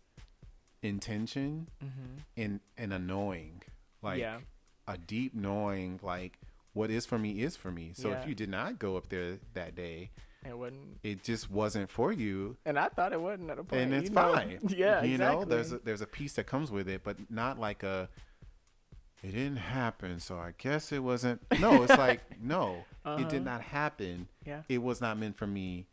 Speaker 1: intention
Speaker 2: Mhm.
Speaker 1: and and a knowing like
Speaker 2: Yeah.
Speaker 1: a deep knowing like what is for me is for me so
Speaker 2: Yeah.
Speaker 1: if you did not go up there that day
Speaker 2: It wouldn't.
Speaker 1: it just wasn't for you
Speaker 2: And I thought it wasn't at a point.
Speaker 1: and it's
Speaker 2: you know?
Speaker 1: fine
Speaker 2: Yeah.
Speaker 1: you
Speaker 2: exactly.
Speaker 1: know there's a, there's a piece that comes with it but not like a it didn't happen so i guess it wasn't no it's like no it did
Speaker 2: Uh-huh.
Speaker 1: not happen
Speaker 2: Yeah.
Speaker 1: it was not meant for me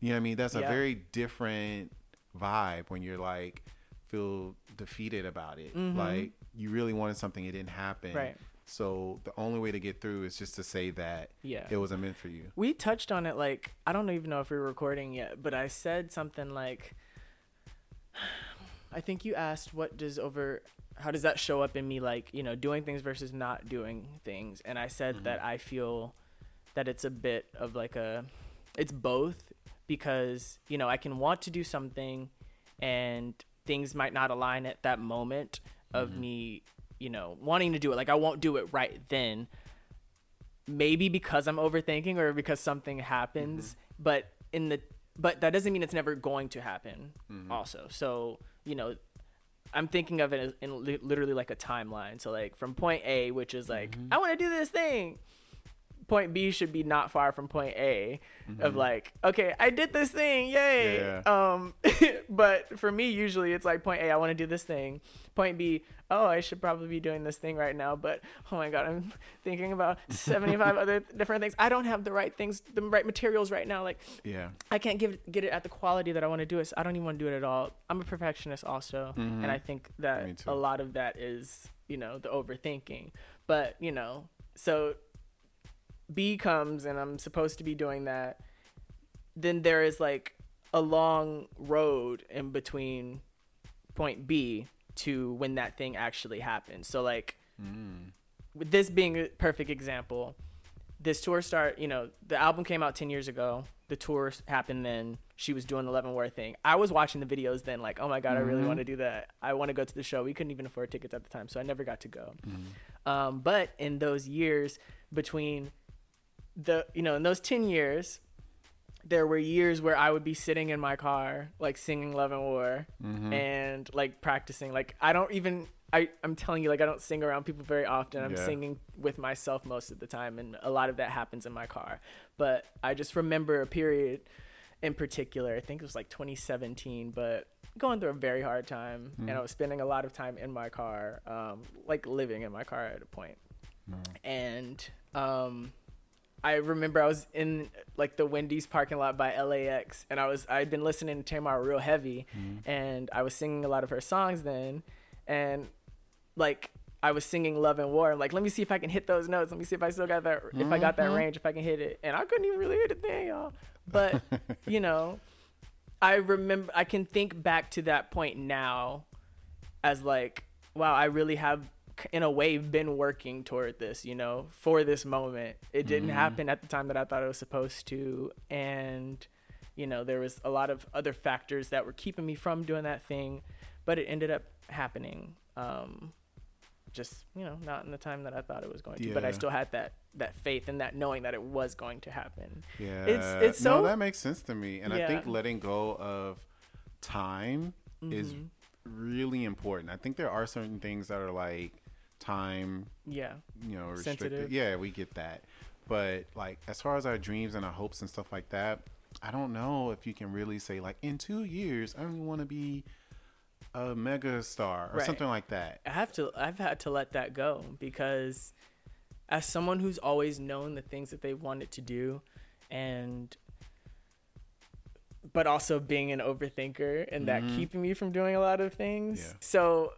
Speaker 1: you know what i mean that's a
Speaker 2: Yeah.
Speaker 1: very different vibe when you're like feel defeated about it
Speaker 2: Mhm.
Speaker 1: like you really wanted something it didn't happen
Speaker 2: Right.
Speaker 1: So the only way to get through is just to say that
Speaker 2: Yeah.
Speaker 1: it wasn't meant for you
Speaker 2: we touched on it like I don't even know if we are recording yet, but I said something like I think you asked what does over how does that show up in me like, you know, doing things versus not doing things. And I said that mm-hmm. I feel that it's a bit of like a it's both because, you know, I can want to do something and things might not align at that moment of mm-hmm. me, you know, wanting to do it. Like I won't do it right then, maybe because I'm overthinking or because something happens, mm-hmm. but in the but that doesn't mean it's never going to happen mm-hmm. also. So, you know, I'm thinking of it in literally like a timeline. So like from point A, which is like mm-hmm. I want to do this thing. Point B should be not far from point A of like, okay, I did this thing, yay.
Speaker 1: Yeah.
Speaker 2: Um but for me usually it's like point A, I want to do this thing. Point B, oh, I should probably be doing this thing right now, but oh my god, I'm thinking about 75 other different things. I don't have the right things, the right materials right now. Like
Speaker 1: yeah
Speaker 2: I can't give get it at the quality that I want to do it. So I don't even want to do it at all. I'm a perfectionist also, mm-hmm. and I think that a lot of that is you know the overthinking. But you know, so B comes and I'm supposed to be doing that, then there is like a long road in between point B to when that thing actually happens. So like with this being a perfect example, this tour start, you know, the album came out 10 years ago. The tour happened then. She was doing the Love and War thing. I was watching the videos then, like, oh my God, I really want to do that. I want to go to the show. We couldn't even afford tickets at the time, so I never got to go. Um, but in those years between the, you know, in those 10 years, there were years where I would be sitting in my car, like singing Love and War and like practicing. Like, I don't even, I, I'm telling you, like, I don't sing around people very often. I'm
Speaker 1: Yeah.
Speaker 2: singing with myself most of the time, and a lot of that happens in my car. But I just remember a period in particular, I think it was like 2017, but going through a very hard time, and I was spending a lot of time in my car, um, like living in my car at a point. And, um, I remember I was in like the Wendy's parking lot by LAX, and I was I'd been listening to Tamar real heavy, mm-hmm. and I was singing a lot of her songs then, and like I was singing Love and War. I'm like, let me see if I can hit those notes. Let me see if I still got that if I got that mm-hmm. range, if I can hit it, and I couldn't even really hit a thing, y'all. But you know, I remember I can think back to that point now, as like, wow, I really have in a way been working toward this you know for this moment. It didn't happen at the time that i thought it was supposed to and you know there was a lot of other factors that were keeping me from doing that thing but it ended up happening um just you know not in the time that i thought it was going to but i still had that that faith and that knowing that it was going to happen.
Speaker 1: Yeah,
Speaker 2: It's- it's
Speaker 1: no,
Speaker 2: so-
Speaker 1: that makes sense to me, and I think letting go of time is
Speaker 2: Mm-hmm.
Speaker 1: really important. I think there are certain things that are like time,
Speaker 2: yeah
Speaker 1: you know, restricted.
Speaker 2: Sensitive.
Speaker 1: Yeah, we get that, but like as far as our dreams and our hopes and stuff like that, I don't know if you can really say like in two years I want to be a mega star or
Speaker 2: Right.
Speaker 1: something like that.
Speaker 2: I have to I've had to let that go because as someone who's always known the things that they wanted to do and but also being an overthinker and that mm-hmm. keeping me from doing a lot of things.
Speaker 1: Yeah.
Speaker 2: So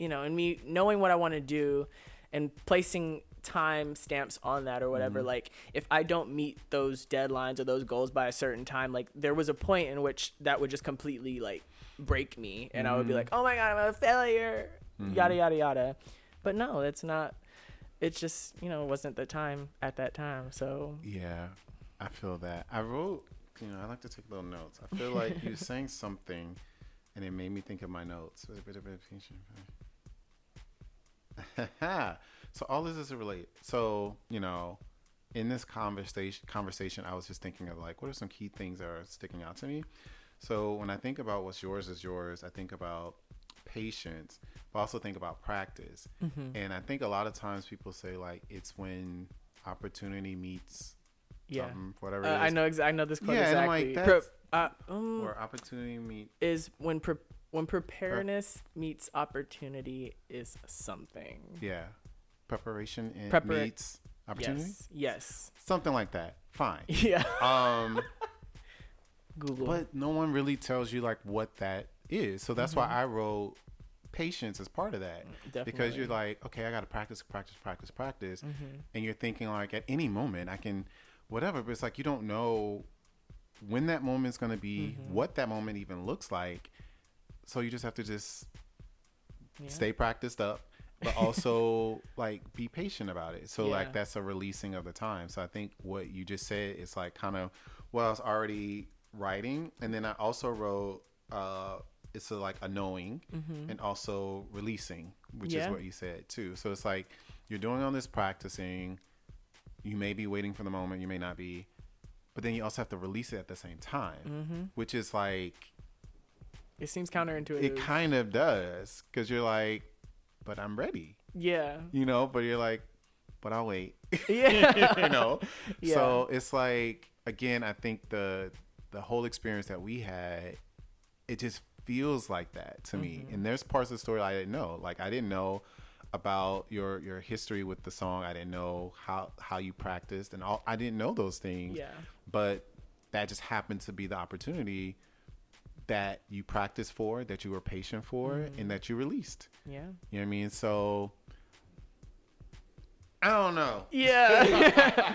Speaker 2: you know, and me knowing what I want to do and placing time stamps on that or whatever mm-hmm. like if i don't meet those deadlines or those goals by a certain time like there was a point in which that would just completely like break me and i would be mm-hmm. like oh my god i'm a failure mm-hmm. yada yada yada but no it's not it's just you know wasn't the time at that time so
Speaker 1: Yeah, I feel that. I wrote, you know, I like to take little notes. I feel like you saying something, and it made me think of my notes. so all this is related. So you know, in this conversation, conversation, I was just thinking of like, what are some key things that are sticking out to me? So when I think about what's yours is yours, I think about patience, but also think about practice. And I think a lot of times people say like it's when opportunity meets
Speaker 2: yeah
Speaker 1: something, whatever.
Speaker 2: uh,
Speaker 1: it
Speaker 2: i know exa- i know this quote
Speaker 1: Yeah, and I'm like,
Speaker 2: exactly Pro- uh, um,
Speaker 1: or opportunity meet.
Speaker 2: is when pre- when preparedness meets opportunity is something
Speaker 1: Yeah, preparation and
Speaker 2: Prepara-
Speaker 1: meets opportunity.
Speaker 2: yes yes
Speaker 1: Something like that. Fine.
Speaker 2: yeah
Speaker 1: Um,
Speaker 2: google
Speaker 1: but no one really tells you like what that is. So that's
Speaker 2: Mm-hmm.
Speaker 1: why I wrote patience as part of that. Because you're like, okay, I got to practice, practice, practice, practice,
Speaker 2: Mm-hmm.
Speaker 1: and you're thinking like at any moment I can, whatever. But it's like you don't know when that moment's going to be,
Speaker 2: Mm-hmm.
Speaker 1: what that moment even looks like. So you just have to just
Speaker 2: Yeah.
Speaker 1: stay practiced up but also like be patient about it so
Speaker 2: Yeah.
Speaker 1: like that's a releasing of the time so i think what you just said is like kind of what i was already writing and then i also wrote uh it's a, like a knowing and also releasing which
Speaker 2: Mm-hmm. Yeah.
Speaker 1: is what you said too so it's like you're doing all this practicing you may be waiting for the moment you may not be but then you also have to release it at the same time
Speaker 2: Mm-hmm.
Speaker 1: which is like
Speaker 2: it seems counterintuitive.
Speaker 1: It kind of does because you're like but i'm ready.
Speaker 2: Yeah.
Speaker 1: You know but you're like but i'll wait.
Speaker 2: Yeah.
Speaker 1: You know?
Speaker 2: Yeah.
Speaker 1: so it's like again i think the the whole experience that we had it just feels like that to me.
Speaker 2: Mm-hmm.
Speaker 1: and there's parts of the story i didn't know. Like i didn't know about your your history with the song. I didn't know how how you practiced and all i didn't know those things.
Speaker 2: Yeah.
Speaker 1: but that just happened to be the opportunity that you practiced for that you were patient for
Speaker 2: Mm-hmm.
Speaker 1: and that you released
Speaker 2: yeah
Speaker 1: you know what I mean? So I don't know.
Speaker 2: Yeah.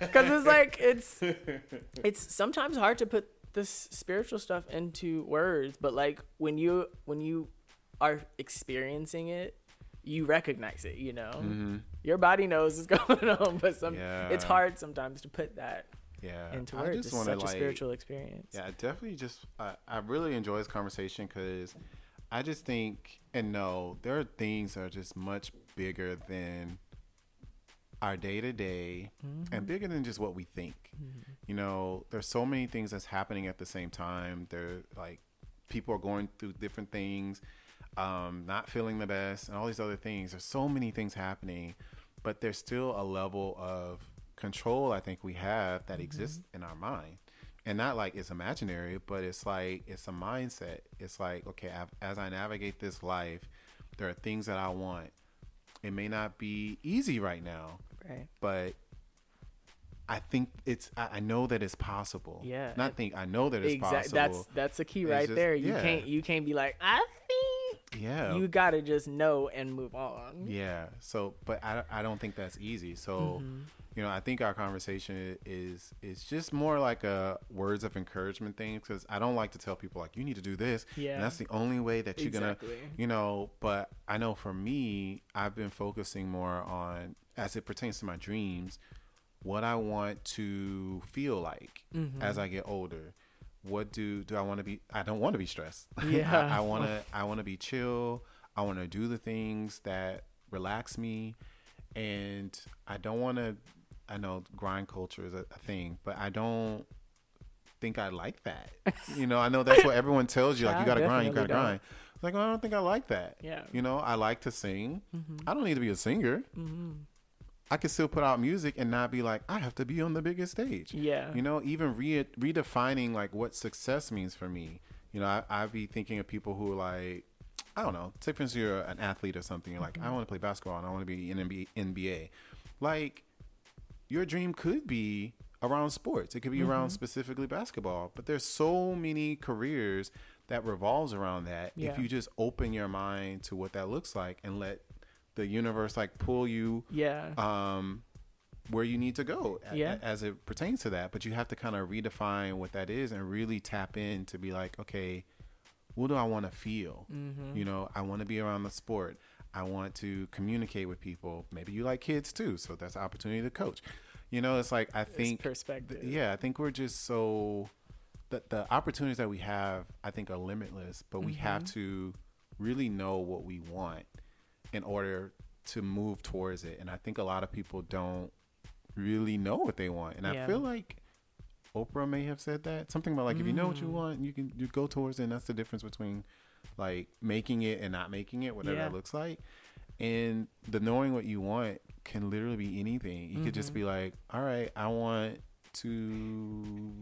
Speaker 2: Cuz it's like it's it's sometimes hard to put this spiritual stuff into words, but like when you when you are experiencing it, you recognize it, you know.
Speaker 1: Mm-hmm.
Speaker 2: Your body knows what's going on, but some
Speaker 1: Yeah.
Speaker 2: it's hard sometimes to put that
Speaker 1: Yeah.
Speaker 2: into words.
Speaker 1: just
Speaker 2: It's such a
Speaker 1: like-
Speaker 2: spiritual experience.
Speaker 1: Yeah, I definitely just I, I really enjoy this conversation because I just think and know there are things that are just much bigger than our day to day and bigger than just what we think. You know, there's so many things that's happening at the same time. There like people are going through different things, um, not feeling the best, and all these other things. There's so many things happening, but there's still a level of control I think we have that mm-hmm. exists in our mind. And not like it's imaginary, but it's like it's a mindset. It's like, okay, av- as I navigate this life, there are things that I want. It may not be easy right now,
Speaker 2: Right.
Speaker 1: but I think it's I, I know that it's possible.
Speaker 2: Yeah.
Speaker 1: Not think I know that it's
Speaker 2: Exactly.
Speaker 1: possible.
Speaker 2: That's that's the key
Speaker 1: It's
Speaker 2: right
Speaker 1: just-
Speaker 2: there. You
Speaker 1: yeah.
Speaker 2: can't you can't be like I think.
Speaker 1: Yeah.
Speaker 2: You gotta just know and move on.
Speaker 1: yeah. So but I, I don't think that's easy. So
Speaker 2: Mm-hmm.
Speaker 1: you know, I think our conversation is is just more like a words of encouragement thing because I don't like to tell people like you need to do this.
Speaker 2: Yeah.
Speaker 1: And that's the only way that you're
Speaker 2: Exactly.
Speaker 1: gonna you know, but I know for me, I've been focusing more on as it pertains to my dreams, what I want to feel like
Speaker 2: Mm-hmm.
Speaker 1: as I get older. What do do I want to be? I don't want to be stressed.
Speaker 2: Yeah.
Speaker 1: I, want to. I want to be chill. I want to do the things that relax me, and I don't want to. I know grind culture is a, a thing, but I don't think I like that. you know, I know that's what everyone tells you. Like you got to grind, you got to
Speaker 2: don't.
Speaker 1: grind. It's like well, I don't think I like that.
Speaker 2: Yeah.
Speaker 1: You know, I like to sing.
Speaker 2: Mm-hmm.
Speaker 1: I don't need to be a singer. I can still put out music and not be like I have to be on the biggest stage.
Speaker 2: Yeah.
Speaker 1: You know, even re- redefining like what success means for me. You know, I I be thinking of people who are like, I don't know. Say for instance, you're an athlete or something. You're like, I mm-hmm. want to play basketball and I want to be in NBA, NBA. Like, your dream could be around sports. It could be around mm-hmm. specifically basketball. But there's so many careers that revolves around that. If you just open your mind to what that looks like and let the universe like pull you
Speaker 2: Yeah.
Speaker 1: um, where you need to go
Speaker 2: Yeah.
Speaker 1: as it pertains to that. But you have to kind of redefine what that is and really tap in to be like, okay, what do I want to feel?
Speaker 2: Mm-hmm.
Speaker 1: You know, I want to be around the sport. I want to communicate with people. Maybe you like kids too, so that's an opportunity to coach. You know, it's like I think
Speaker 2: perspective.
Speaker 1: yeah, I think we're just so the the opportunities that we have, I think, are limitless. But we have
Speaker 2: Mm-hmm.
Speaker 1: to really know what we want in order to move towards it. And I think a lot of people don't really know what they want. And
Speaker 2: Yeah.
Speaker 1: I feel like Oprah may have said that something about like if you know what you
Speaker 2: Mm.
Speaker 1: want, you can you go towards it. And that's the difference between like making it and not making it, whatever
Speaker 2: Yeah.
Speaker 1: that looks like. And the knowing what you want can literally be anything. You could just
Speaker 2: Mm-hmm.
Speaker 1: be like, all right, I want to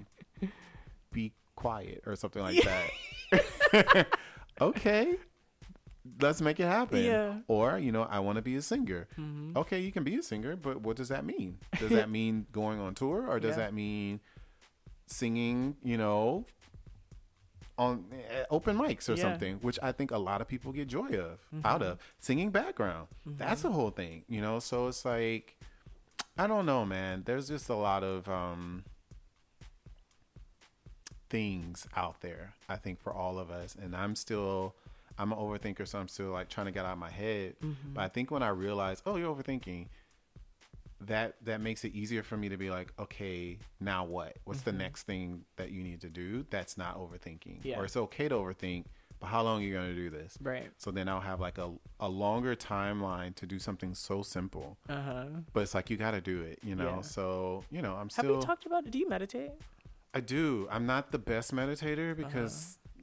Speaker 1: be quiet or something like that. okay. Let's make it happen.
Speaker 2: Yeah. Mm-hmm.
Speaker 1: Or, you know, I want to be a singer. Okay, you can be a singer, but what does that mean? Does that mean going on tour or does
Speaker 2: Yeah.
Speaker 1: that mean singing, you know, on uh, open mics or
Speaker 2: Yeah.
Speaker 1: something, which I think a lot of people get joy of out of singing background. That's the whole thing, you know. So it's like, I don't know, man. There's just a lot of um, things out there. I think for all of us, and I'm still, I'm an overthinker, so I'm still like trying to get out of my head. But I think when I realize, oh, you're overthinking, that that makes it easier for me to be like, okay, now what? What's the next thing that you need to do? That's not overthinking,
Speaker 2: Yeah.
Speaker 1: or it's okay to overthink, but how long are you going to do this?
Speaker 2: Right.
Speaker 1: So then I'll have like a a longer timeline to do something so simple,
Speaker 2: Uh huh.
Speaker 1: but it's like you got to do it, you know.
Speaker 2: Yeah.
Speaker 1: So you know, I'm
Speaker 2: Have
Speaker 1: still.
Speaker 2: we talked about? Do you meditate?
Speaker 1: I do. I'm not the best meditator
Speaker 2: Uh-huh.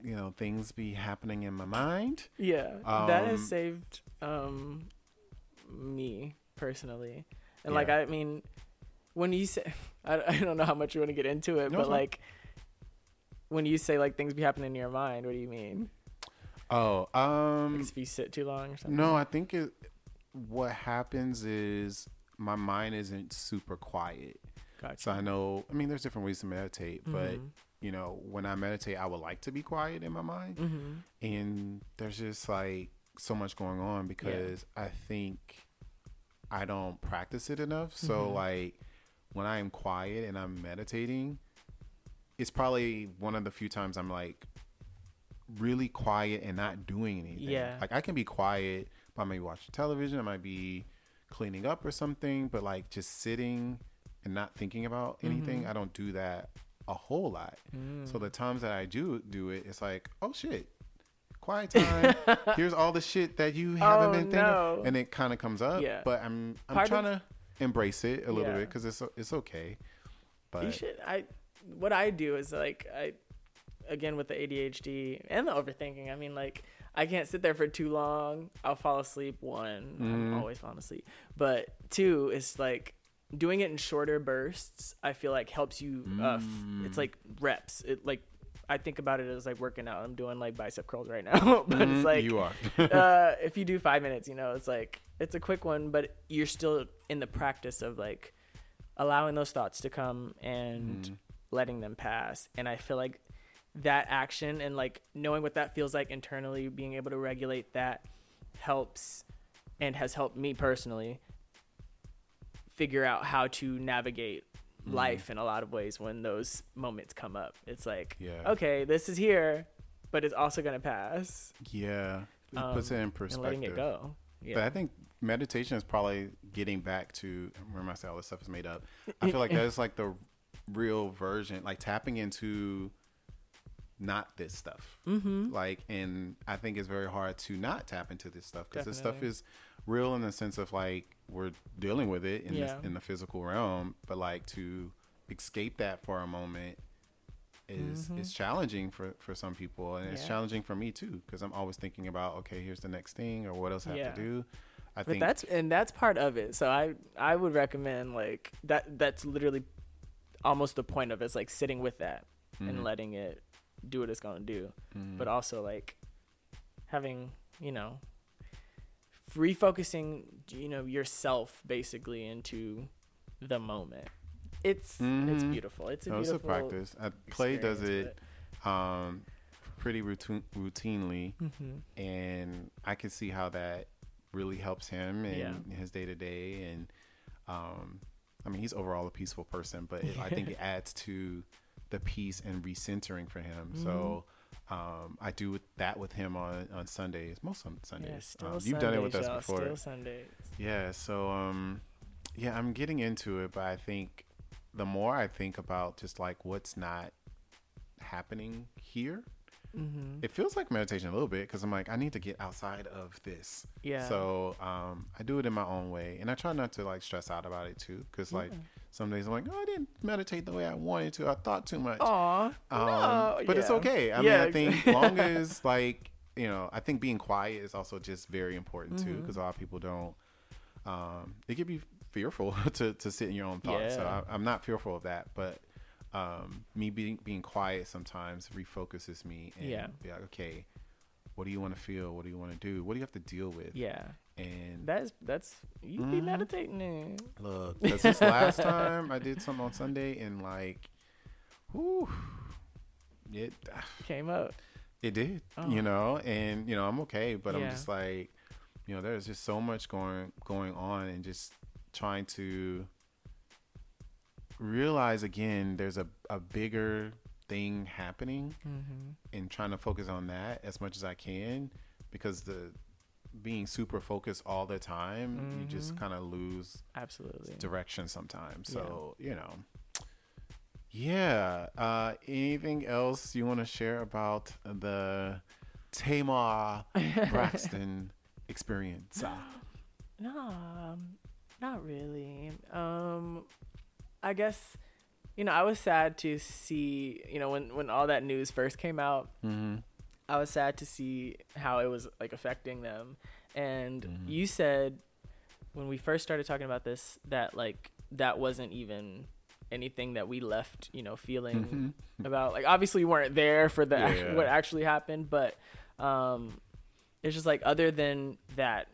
Speaker 1: You know things be happening in my mind.
Speaker 2: Yeah, that has
Speaker 1: Um,
Speaker 2: saved um me personally, and like I mean, when you say I, I don't know how much you want to get into it,
Speaker 1: No,
Speaker 2: but like when you say like things be happening in your mind, what do you mean?
Speaker 1: Oh, um,
Speaker 2: Like if you sit too long or something?
Speaker 1: no, I think it. What happens is my mind isn't super quiet.
Speaker 2: Gotcha.
Speaker 1: So I know. I mean, there's different ways to meditate, but
Speaker 2: Mhm.
Speaker 1: You know, when I meditate, I would like to be quiet in my mind,
Speaker 2: Mm-hmm.
Speaker 1: and there's just like so much going on because I think I don't practice it enough. So
Speaker 2: Mm-hmm.
Speaker 1: like when I am quiet and I'm meditating, it's probably one of the few times I'm like really quiet and not doing anything.
Speaker 2: Yeah.
Speaker 1: Like I can be quiet, but I might be watching television, I might be cleaning up or something, but like just sitting and not thinking about
Speaker 2: Mm-hmm.
Speaker 1: anything, I don't do that a whole lot.
Speaker 2: Mm.
Speaker 1: So the times that I do do it, it's like, oh shit, quiet time. Here's all the shit that you haven't
Speaker 2: Oh,
Speaker 1: been thinking,
Speaker 2: no.
Speaker 1: and it kind of comes up.
Speaker 2: Yeah.
Speaker 1: But I'm I'm
Speaker 2: Part
Speaker 1: trying
Speaker 2: of-
Speaker 1: to embrace it a little
Speaker 2: Yeah.
Speaker 1: bit because it's it's okay. But
Speaker 2: you should. I what I do is like I again with the ADHD and the overthinking. I mean, like I can't sit there for too long. I'll fall asleep. One, I'm
Speaker 1: Mhm.
Speaker 2: always falling asleep. But two is like doing it in shorter bursts. I feel like helps you. Uh, f- it's
Speaker 1: Mm.
Speaker 2: like reps. It like I think about it as like working out. I'm doing like bicep curls right now, but
Speaker 1: Mhm,
Speaker 2: it's like
Speaker 1: you are.
Speaker 2: uh, if you do five minutes, you know, it's like it's a quick one, but you're still in the practice of like allowing those thoughts to come and
Speaker 1: Mhm.
Speaker 2: letting them pass. And I feel like that action and like knowing what that feels like internally, being able to regulate that helps and has helped me personally figure out how to navigate
Speaker 1: Mm.
Speaker 2: life in a lot of ways when those moments come up. It's like,
Speaker 1: Yeah.
Speaker 2: okay, this is here, but it's also going to pass
Speaker 1: yeah, it
Speaker 2: Um,
Speaker 1: puts it in perspective.
Speaker 2: letting it go. Yeah.
Speaker 1: But I think meditation is probably getting back to remember I said all this stuff is made up. I feel like that's like the real version, like tapping into not this stuff.
Speaker 2: mm-hmm.
Speaker 1: Like, and I think it's very hard to not tap into this stuff because this stuff is real in the sense of like we're dealing with it in
Speaker 2: Yeah.
Speaker 1: this, in the physical realm, but like to escape that for a moment is
Speaker 2: Mhm.
Speaker 1: is challenging for for some people and it's challenging for me too because I'm always thinking about okay here's the next thing or what else I have
Speaker 2: Yeah.
Speaker 1: to do. I
Speaker 2: but
Speaker 1: think
Speaker 2: that's and that's part of it so i i would recommend like that that's literally almost the point of it, is like sitting with that and
Speaker 1: Mhm.
Speaker 2: letting it do what it's gonna do
Speaker 1: Mhm.
Speaker 2: but also like having you know refocusing you know yourself basically into the moment it's it's
Speaker 1: Mhm.
Speaker 2: beautiful it's a
Speaker 1: No, it's a
Speaker 2: beautiful
Speaker 1: practice. Uh, Clay does it um, pretty routine, routinely,
Speaker 2: Mhm.
Speaker 1: and I can see how that really helps him in
Speaker 2: Yeah.
Speaker 1: his day to day. And um, I mean, he's overall a peaceful person, but it, I think it adds to the peace and recentering for him. So
Speaker 2: Mm-hmm.
Speaker 1: um, I do that with him on on Sundays, most on
Speaker 2: yeah,
Speaker 1: Sundays.
Speaker 2: still
Speaker 1: um, you've done it with us before.
Speaker 2: Still Sundays.
Speaker 1: Yeah, so um yeah, I'm getting into it, but I think the more I think about just like what's not happening here,
Speaker 2: Mm-hmm.
Speaker 1: it feels like meditation a little bit because I'm like I need to get outside of this.
Speaker 2: Yeah.
Speaker 1: So um I do it in my own way, and I try not to like stress out about it too, because like
Speaker 2: Yeah.
Speaker 1: some days I'm like, oh, I didn't meditate the way I wanted to. I thought too much.
Speaker 2: Aw,
Speaker 1: Um,
Speaker 2: no,
Speaker 1: but it's okay. I
Speaker 2: Yeah,
Speaker 1: mean, I think
Speaker 2: exactly.
Speaker 1: long as like you know, I think being quiet is also just very important too,
Speaker 2: Mhm.
Speaker 1: because a lot of people don't. Um, it can be fearful to to sit in your own thoughts. So I, I'm not fearful of that, but um, me being being quiet sometimes refocuses me and
Speaker 2: Yeah.
Speaker 1: be like, okay, what do you want to feel? What do you want to do? What do you have to deal with?
Speaker 2: yeah.
Speaker 1: And
Speaker 2: That's that's you be
Speaker 1: Mhm.
Speaker 2: meditating. Then.
Speaker 1: Look, because this last time I did something on Sunday and like, whew, it
Speaker 2: Came up.
Speaker 1: it did,
Speaker 2: Oh.
Speaker 1: you know, and you know I'm okay, but I'm just like, you know, there's just so much going going on, and just trying to realize again, there's a a bigger thing happening,
Speaker 2: Mm-hmm.
Speaker 1: and trying to focus on that as much as I can, because the being super focused all the time, you just
Speaker 2: Mhm.
Speaker 1: kind of lose
Speaker 2: Absolutely.
Speaker 1: direction sometimes. So, you know. Yeah. Uh anything else you want to share about the Tamar Braxton experience?
Speaker 2: No, um, not really. Um, I guess you know I was sad to see you know when when all that news first came out.
Speaker 1: mm-hmm.
Speaker 2: I was sad to see how it was like affecting them. And
Speaker 1: Mhm.
Speaker 2: you said when we first started talking about this that like that wasn't even anything that we left, you know, feeling
Speaker 1: Mm-hmm.
Speaker 2: about like obviously we weren't there for the
Speaker 1: Yeah.
Speaker 2: what actually happened, but um it's just like other than that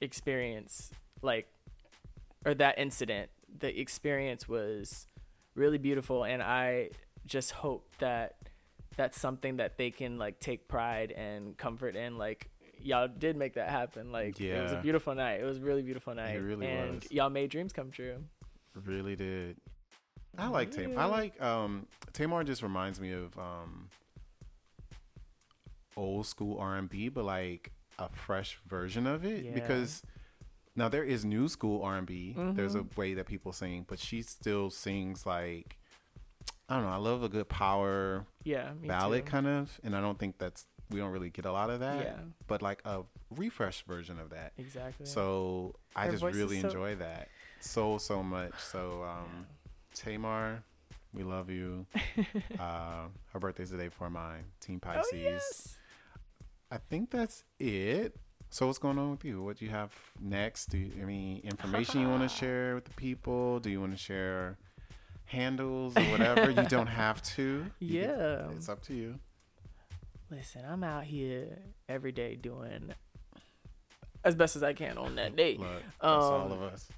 Speaker 2: experience like or that incident, the experience was really beautiful and I just hope that that's something that they can like take pride and comfort in like y'all did make that happen. Like it was a beautiful night. It was a really beautiful night.
Speaker 1: it really
Speaker 2: and
Speaker 1: was.
Speaker 2: y'all made dreams come true.
Speaker 1: Really did. I like Tamar. I like um Tamar just reminds me of um old school R and B, but like a fresh version of it
Speaker 2: Yeah.
Speaker 1: because now there is new school R and B. There's a
Speaker 2: Mm-hmm.
Speaker 1: way that people sing, but she still sings like I don't know. I love a good power
Speaker 2: Yeah, me
Speaker 1: ballad
Speaker 2: too.
Speaker 1: kind of, and I don't think that's we don't really get a lot of that.
Speaker 2: Yeah.
Speaker 1: But like a refresh version of that.
Speaker 2: Exactly.
Speaker 1: So I
Speaker 2: Her
Speaker 1: just
Speaker 2: voice is
Speaker 1: really
Speaker 2: so-
Speaker 1: enjoy that so so much. So um, Tamar, we love you. uh, her birthday's the day before mine. Team Pisces.
Speaker 2: oh yes.
Speaker 1: I think that's it. So what's going on with you? What do you have next? Do you any information you want to share with the people? Do you want to share handles or whatever? you don't have to. You can-
Speaker 2: Yeah.
Speaker 1: it's up to you.
Speaker 2: Listen, I'm out here every day doing as best as I can on that day.
Speaker 1: Look, that's all
Speaker 2: Um,
Speaker 1: of us.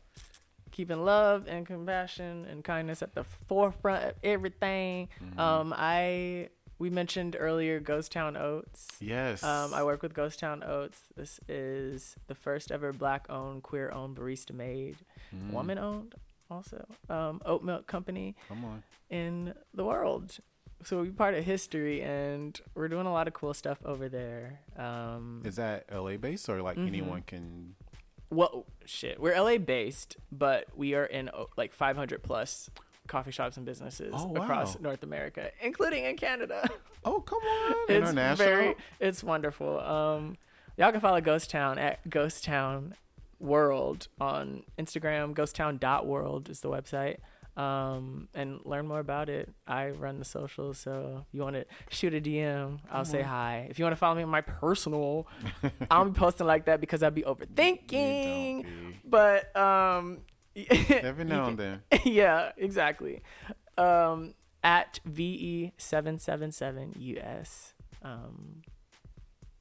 Speaker 2: keeping love and compassion and kindness at the forefront of everything.
Speaker 1: Mm-hmm.
Speaker 2: Um, I we mentioned earlier Ghost Town Oats.
Speaker 1: Yes.
Speaker 2: Um, I work with Ghost Town Oats. This is the first ever black owned, queer owned, barista made,
Speaker 1: Mm,
Speaker 2: woman owned also um, oat milk company
Speaker 1: Come on.
Speaker 2: in the world. So we're part of history and we're doing a lot of cool stuff over there. Um,
Speaker 1: Is that LA based or like
Speaker 2: Mhm.
Speaker 1: anyone can?
Speaker 2: well, shit, we're LA based, but we are in like 500 plus coffee shops and businesses
Speaker 1: Oh,
Speaker 2: across. North America, including in Canada.
Speaker 1: Oh, come on.
Speaker 2: it's
Speaker 1: International.
Speaker 2: very, it's wonderful. Um, y'all can follow Ghost Town at Ghost Town World on Instagram. Ghosttown.world is the website. Um, and learn more about it. I run the socials, so if you want to shoot a DM, I'll say
Speaker 1: on.
Speaker 2: hi. If you want to follow me on my personal, I'll be posting like that because I'll be overthinking.
Speaker 1: be.
Speaker 2: But um,
Speaker 1: Every now and then.
Speaker 2: yeah, exactly. Um, at VE seven seven seven US. Um,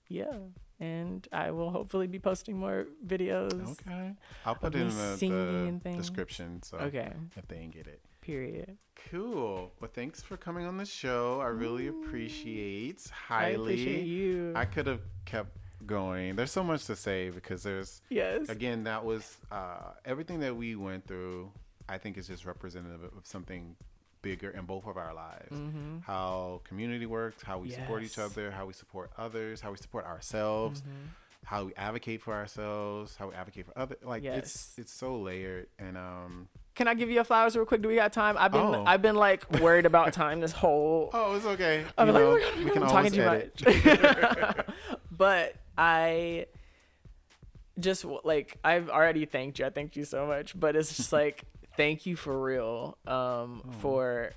Speaker 2: yeah, and I will hopefully be posting more videos.
Speaker 1: Okay. I'll put it in the, the description so
Speaker 2: Okay.
Speaker 1: if they didn't get it.
Speaker 2: Period.
Speaker 1: Cool. Well, thanks for coming on the show. I really appreciate
Speaker 2: I
Speaker 1: highly.
Speaker 2: appreciate you.
Speaker 1: I could have kept going. There's so much to say because there's
Speaker 2: yes.
Speaker 1: again that was uh, everything that we went through. I think is just representative of something bigger in both of our lives.
Speaker 2: Mm-hmm.
Speaker 1: How community works, how we support each other, how we support others, how we support ourselves,
Speaker 2: Mm-hmm.
Speaker 1: how we advocate for ourselves, how we advocate for other. Like
Speaker 2: Yes.
Speaker 1: it's it's so layered and um.
Speaker 2: Can I give you a flowers real quick? Do we got time? I've been
Speaker 1: Oh.
Speaker 2: I've been like worried about time this whole
Speaker 1: Oh, it's okay.
Speaker 2: I'm
Speaker 1: You
Speaker 2: like,
Speaker 1: know,
Speaker 2: oh
Speaker 1: we can
Speaker 2: I'm talking too much. but I just like I've already thanked you. I thanked you so much, but it's just like thank you for real um
Speaker 1: Oh.
Speaker 2: for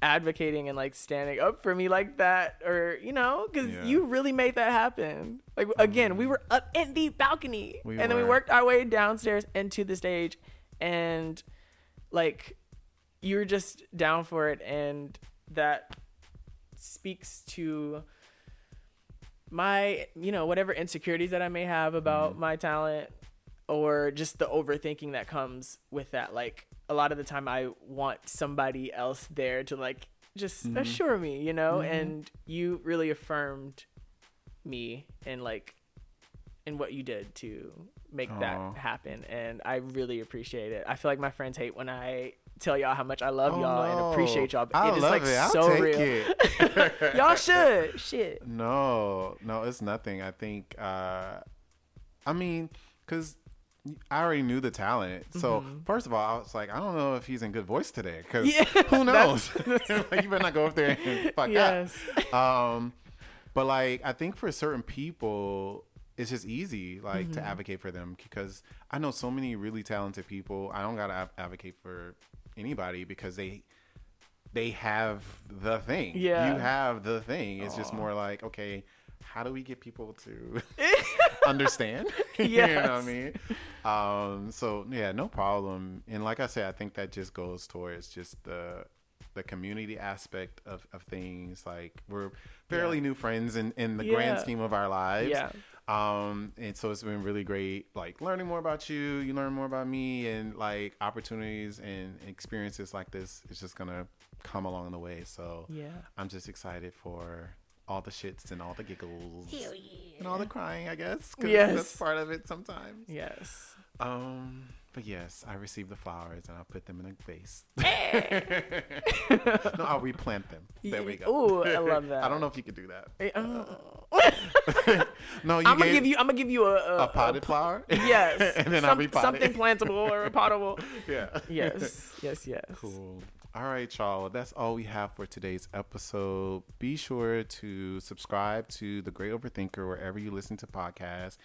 Speaker 2: advocating and like standing up for me like that or you know cuz
Speaker 1: Yeah.
Speaker 2: you really made that happen. Like again, we were up in the balcony
Speaker 1: We
Speaker 2: and then we worked our way downstairs into the stage and like you were just down for it and that speaks to my you know whatever insecurities that i may have about
Speaker 1: Mm-hmm.
Speaker 2: my talent or just the overthinking that comes with that like a lot of the time i want somebody else there to like just
Speaker 1: Mm-hmm.
Speaker 2: assure me you know and you really affirmed me and like in what you did to make
Speaker 1: Aw.
Speaker 2: that happen and i really appreciate it i feel like my friends hate when i tell y'all how much i love
Speaker 1: Oh,
Speaker 2: y'all and appreciate y'all
Speaker 1: I
Speaker 2: it is like
Speaker 1: it. I'll
Speaker 2: so
Speaker 1: take
Speaker 2: real
Speaker 1: it.
Speaker 2: y'all should shit
Speaker 1: No, no, it's nothing. I think, uh, I mean, because I already knew the talent. So, first of all, I was like, I don't know if he's in good voice today because
Speaker 2: Yeah,
Speaker 1: who knows? like, you better not go up there and fuck
Speaker 2: yes
Speaker 1: up. Um, but, like, I think for certain people, it's just easy, like, to advocate for them because I know so many really talented people. I don't got to av- advocate for anybody because they they have the thing.
Speaker 2: Yeah.
Speaker 1: You have the thing. It's just more like, okay, how do we get people to understand? you know what I mean? Um, so yeah, no problem. And like I said, I think that just goes towards just the the community aspect of, of things. Like we're fairly
Speaker 2: Yeah.
Speaker 1: new friends in, in the grand scheme of our lives.
Speaker 2: Yeah.
Speaker 1: Um, and so it's been really great, like learning more about you. You learn more about me, and like opportunities and experiences like this is just gonna come along the way. So
Speaker 2: yeah
Speaker 1: I'm just excited for all the shits and all the giggles and all the crying, I guess. 'cause
Speaker 2: Yes.
Speaker 1: that's part of it sometimes.
Speaker 2: Yes.
Speaker 1: Um, but yes, I received the flowers and I'll put them in a vase. no, I'll replant them. There we go.
Speaker 2: Ooh, I love that.
Speaker 1: I don't know if you could do that.
Speaker 2: Eh, uh,
Speaker 1: no, you
Speaker 2: I'm gonna give you. I'm gonna give you a a,
Speaker 1: a potted flower.
Speaker 2: Yes.
Speaker 1: and then I'll repot
Speaker 2: something
Speaker 1: it.
Speaker 2: plantable or potable.
Speaker 1: yeah.
Speaker 2: Yes. Yes. Yes.
Speaker 1: Cool. All right, y'all. That's all we have for today's episode. Be sure to subscribe to The Great Overthinker wherever you listen to podcasts.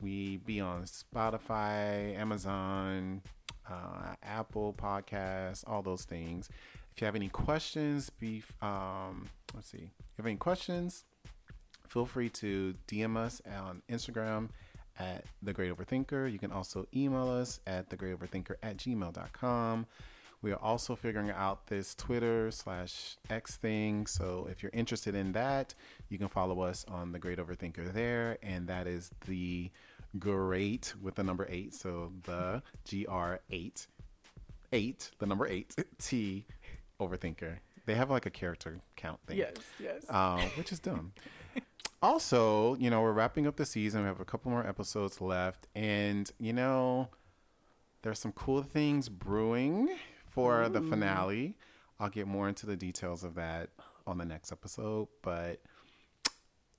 Speaker 1: We be on Spotify, Amazon, uh, Apple Podcasts, all those things. If you have any questions, be um, let's see. If you have any questions, feel free to DM us on Instagram at the Great Overthinker. You can also email us at the Great Overthinker at gmail.com. We are also figuring out this Twitter slash X thing. So if you're interested in that, you can follow us on the Great Overthinker there. And that is the great with the number eight. So the GR8, eight, the number eight, T Overthinker. They have like a character count thing
Speaker 2: Yes. Yes.
Speaker 1: um, which is dumb. also, you know, we're wrapping up the season. We have a couple more episodes left, and you know, there's some cool things brewing for the finale. I'll get more into the details of that on the next episode, but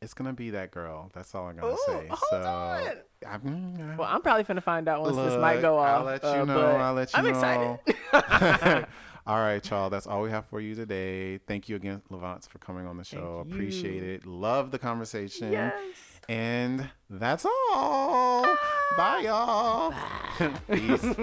Speaker 1: it's gonna be that girl. That's all I'm gonna
Speaker 2: Ooh,
Speaker 1: say.
Speaker 2: hold
Speaker 1: so,
Speaker 2: on.
Speaker 1: I'm,
Speaker 2: well, I'm probably gonna find out once this might go off.
Speaker 1: I'll let you
Speaker 2: uh,
Speaker 1: know. I'll let you
Speaker 2: I'm
Speaker 1: know.
Speaker 2: excited.
Speaker 1: All right, y'all. That's all we have for you today. Thank you again, LaVonce, for coming on the show. Appreciate it. Love the conversation.
Speaker 2: yes.
Speaker 1: And that's all. Bye, y'all. Peace.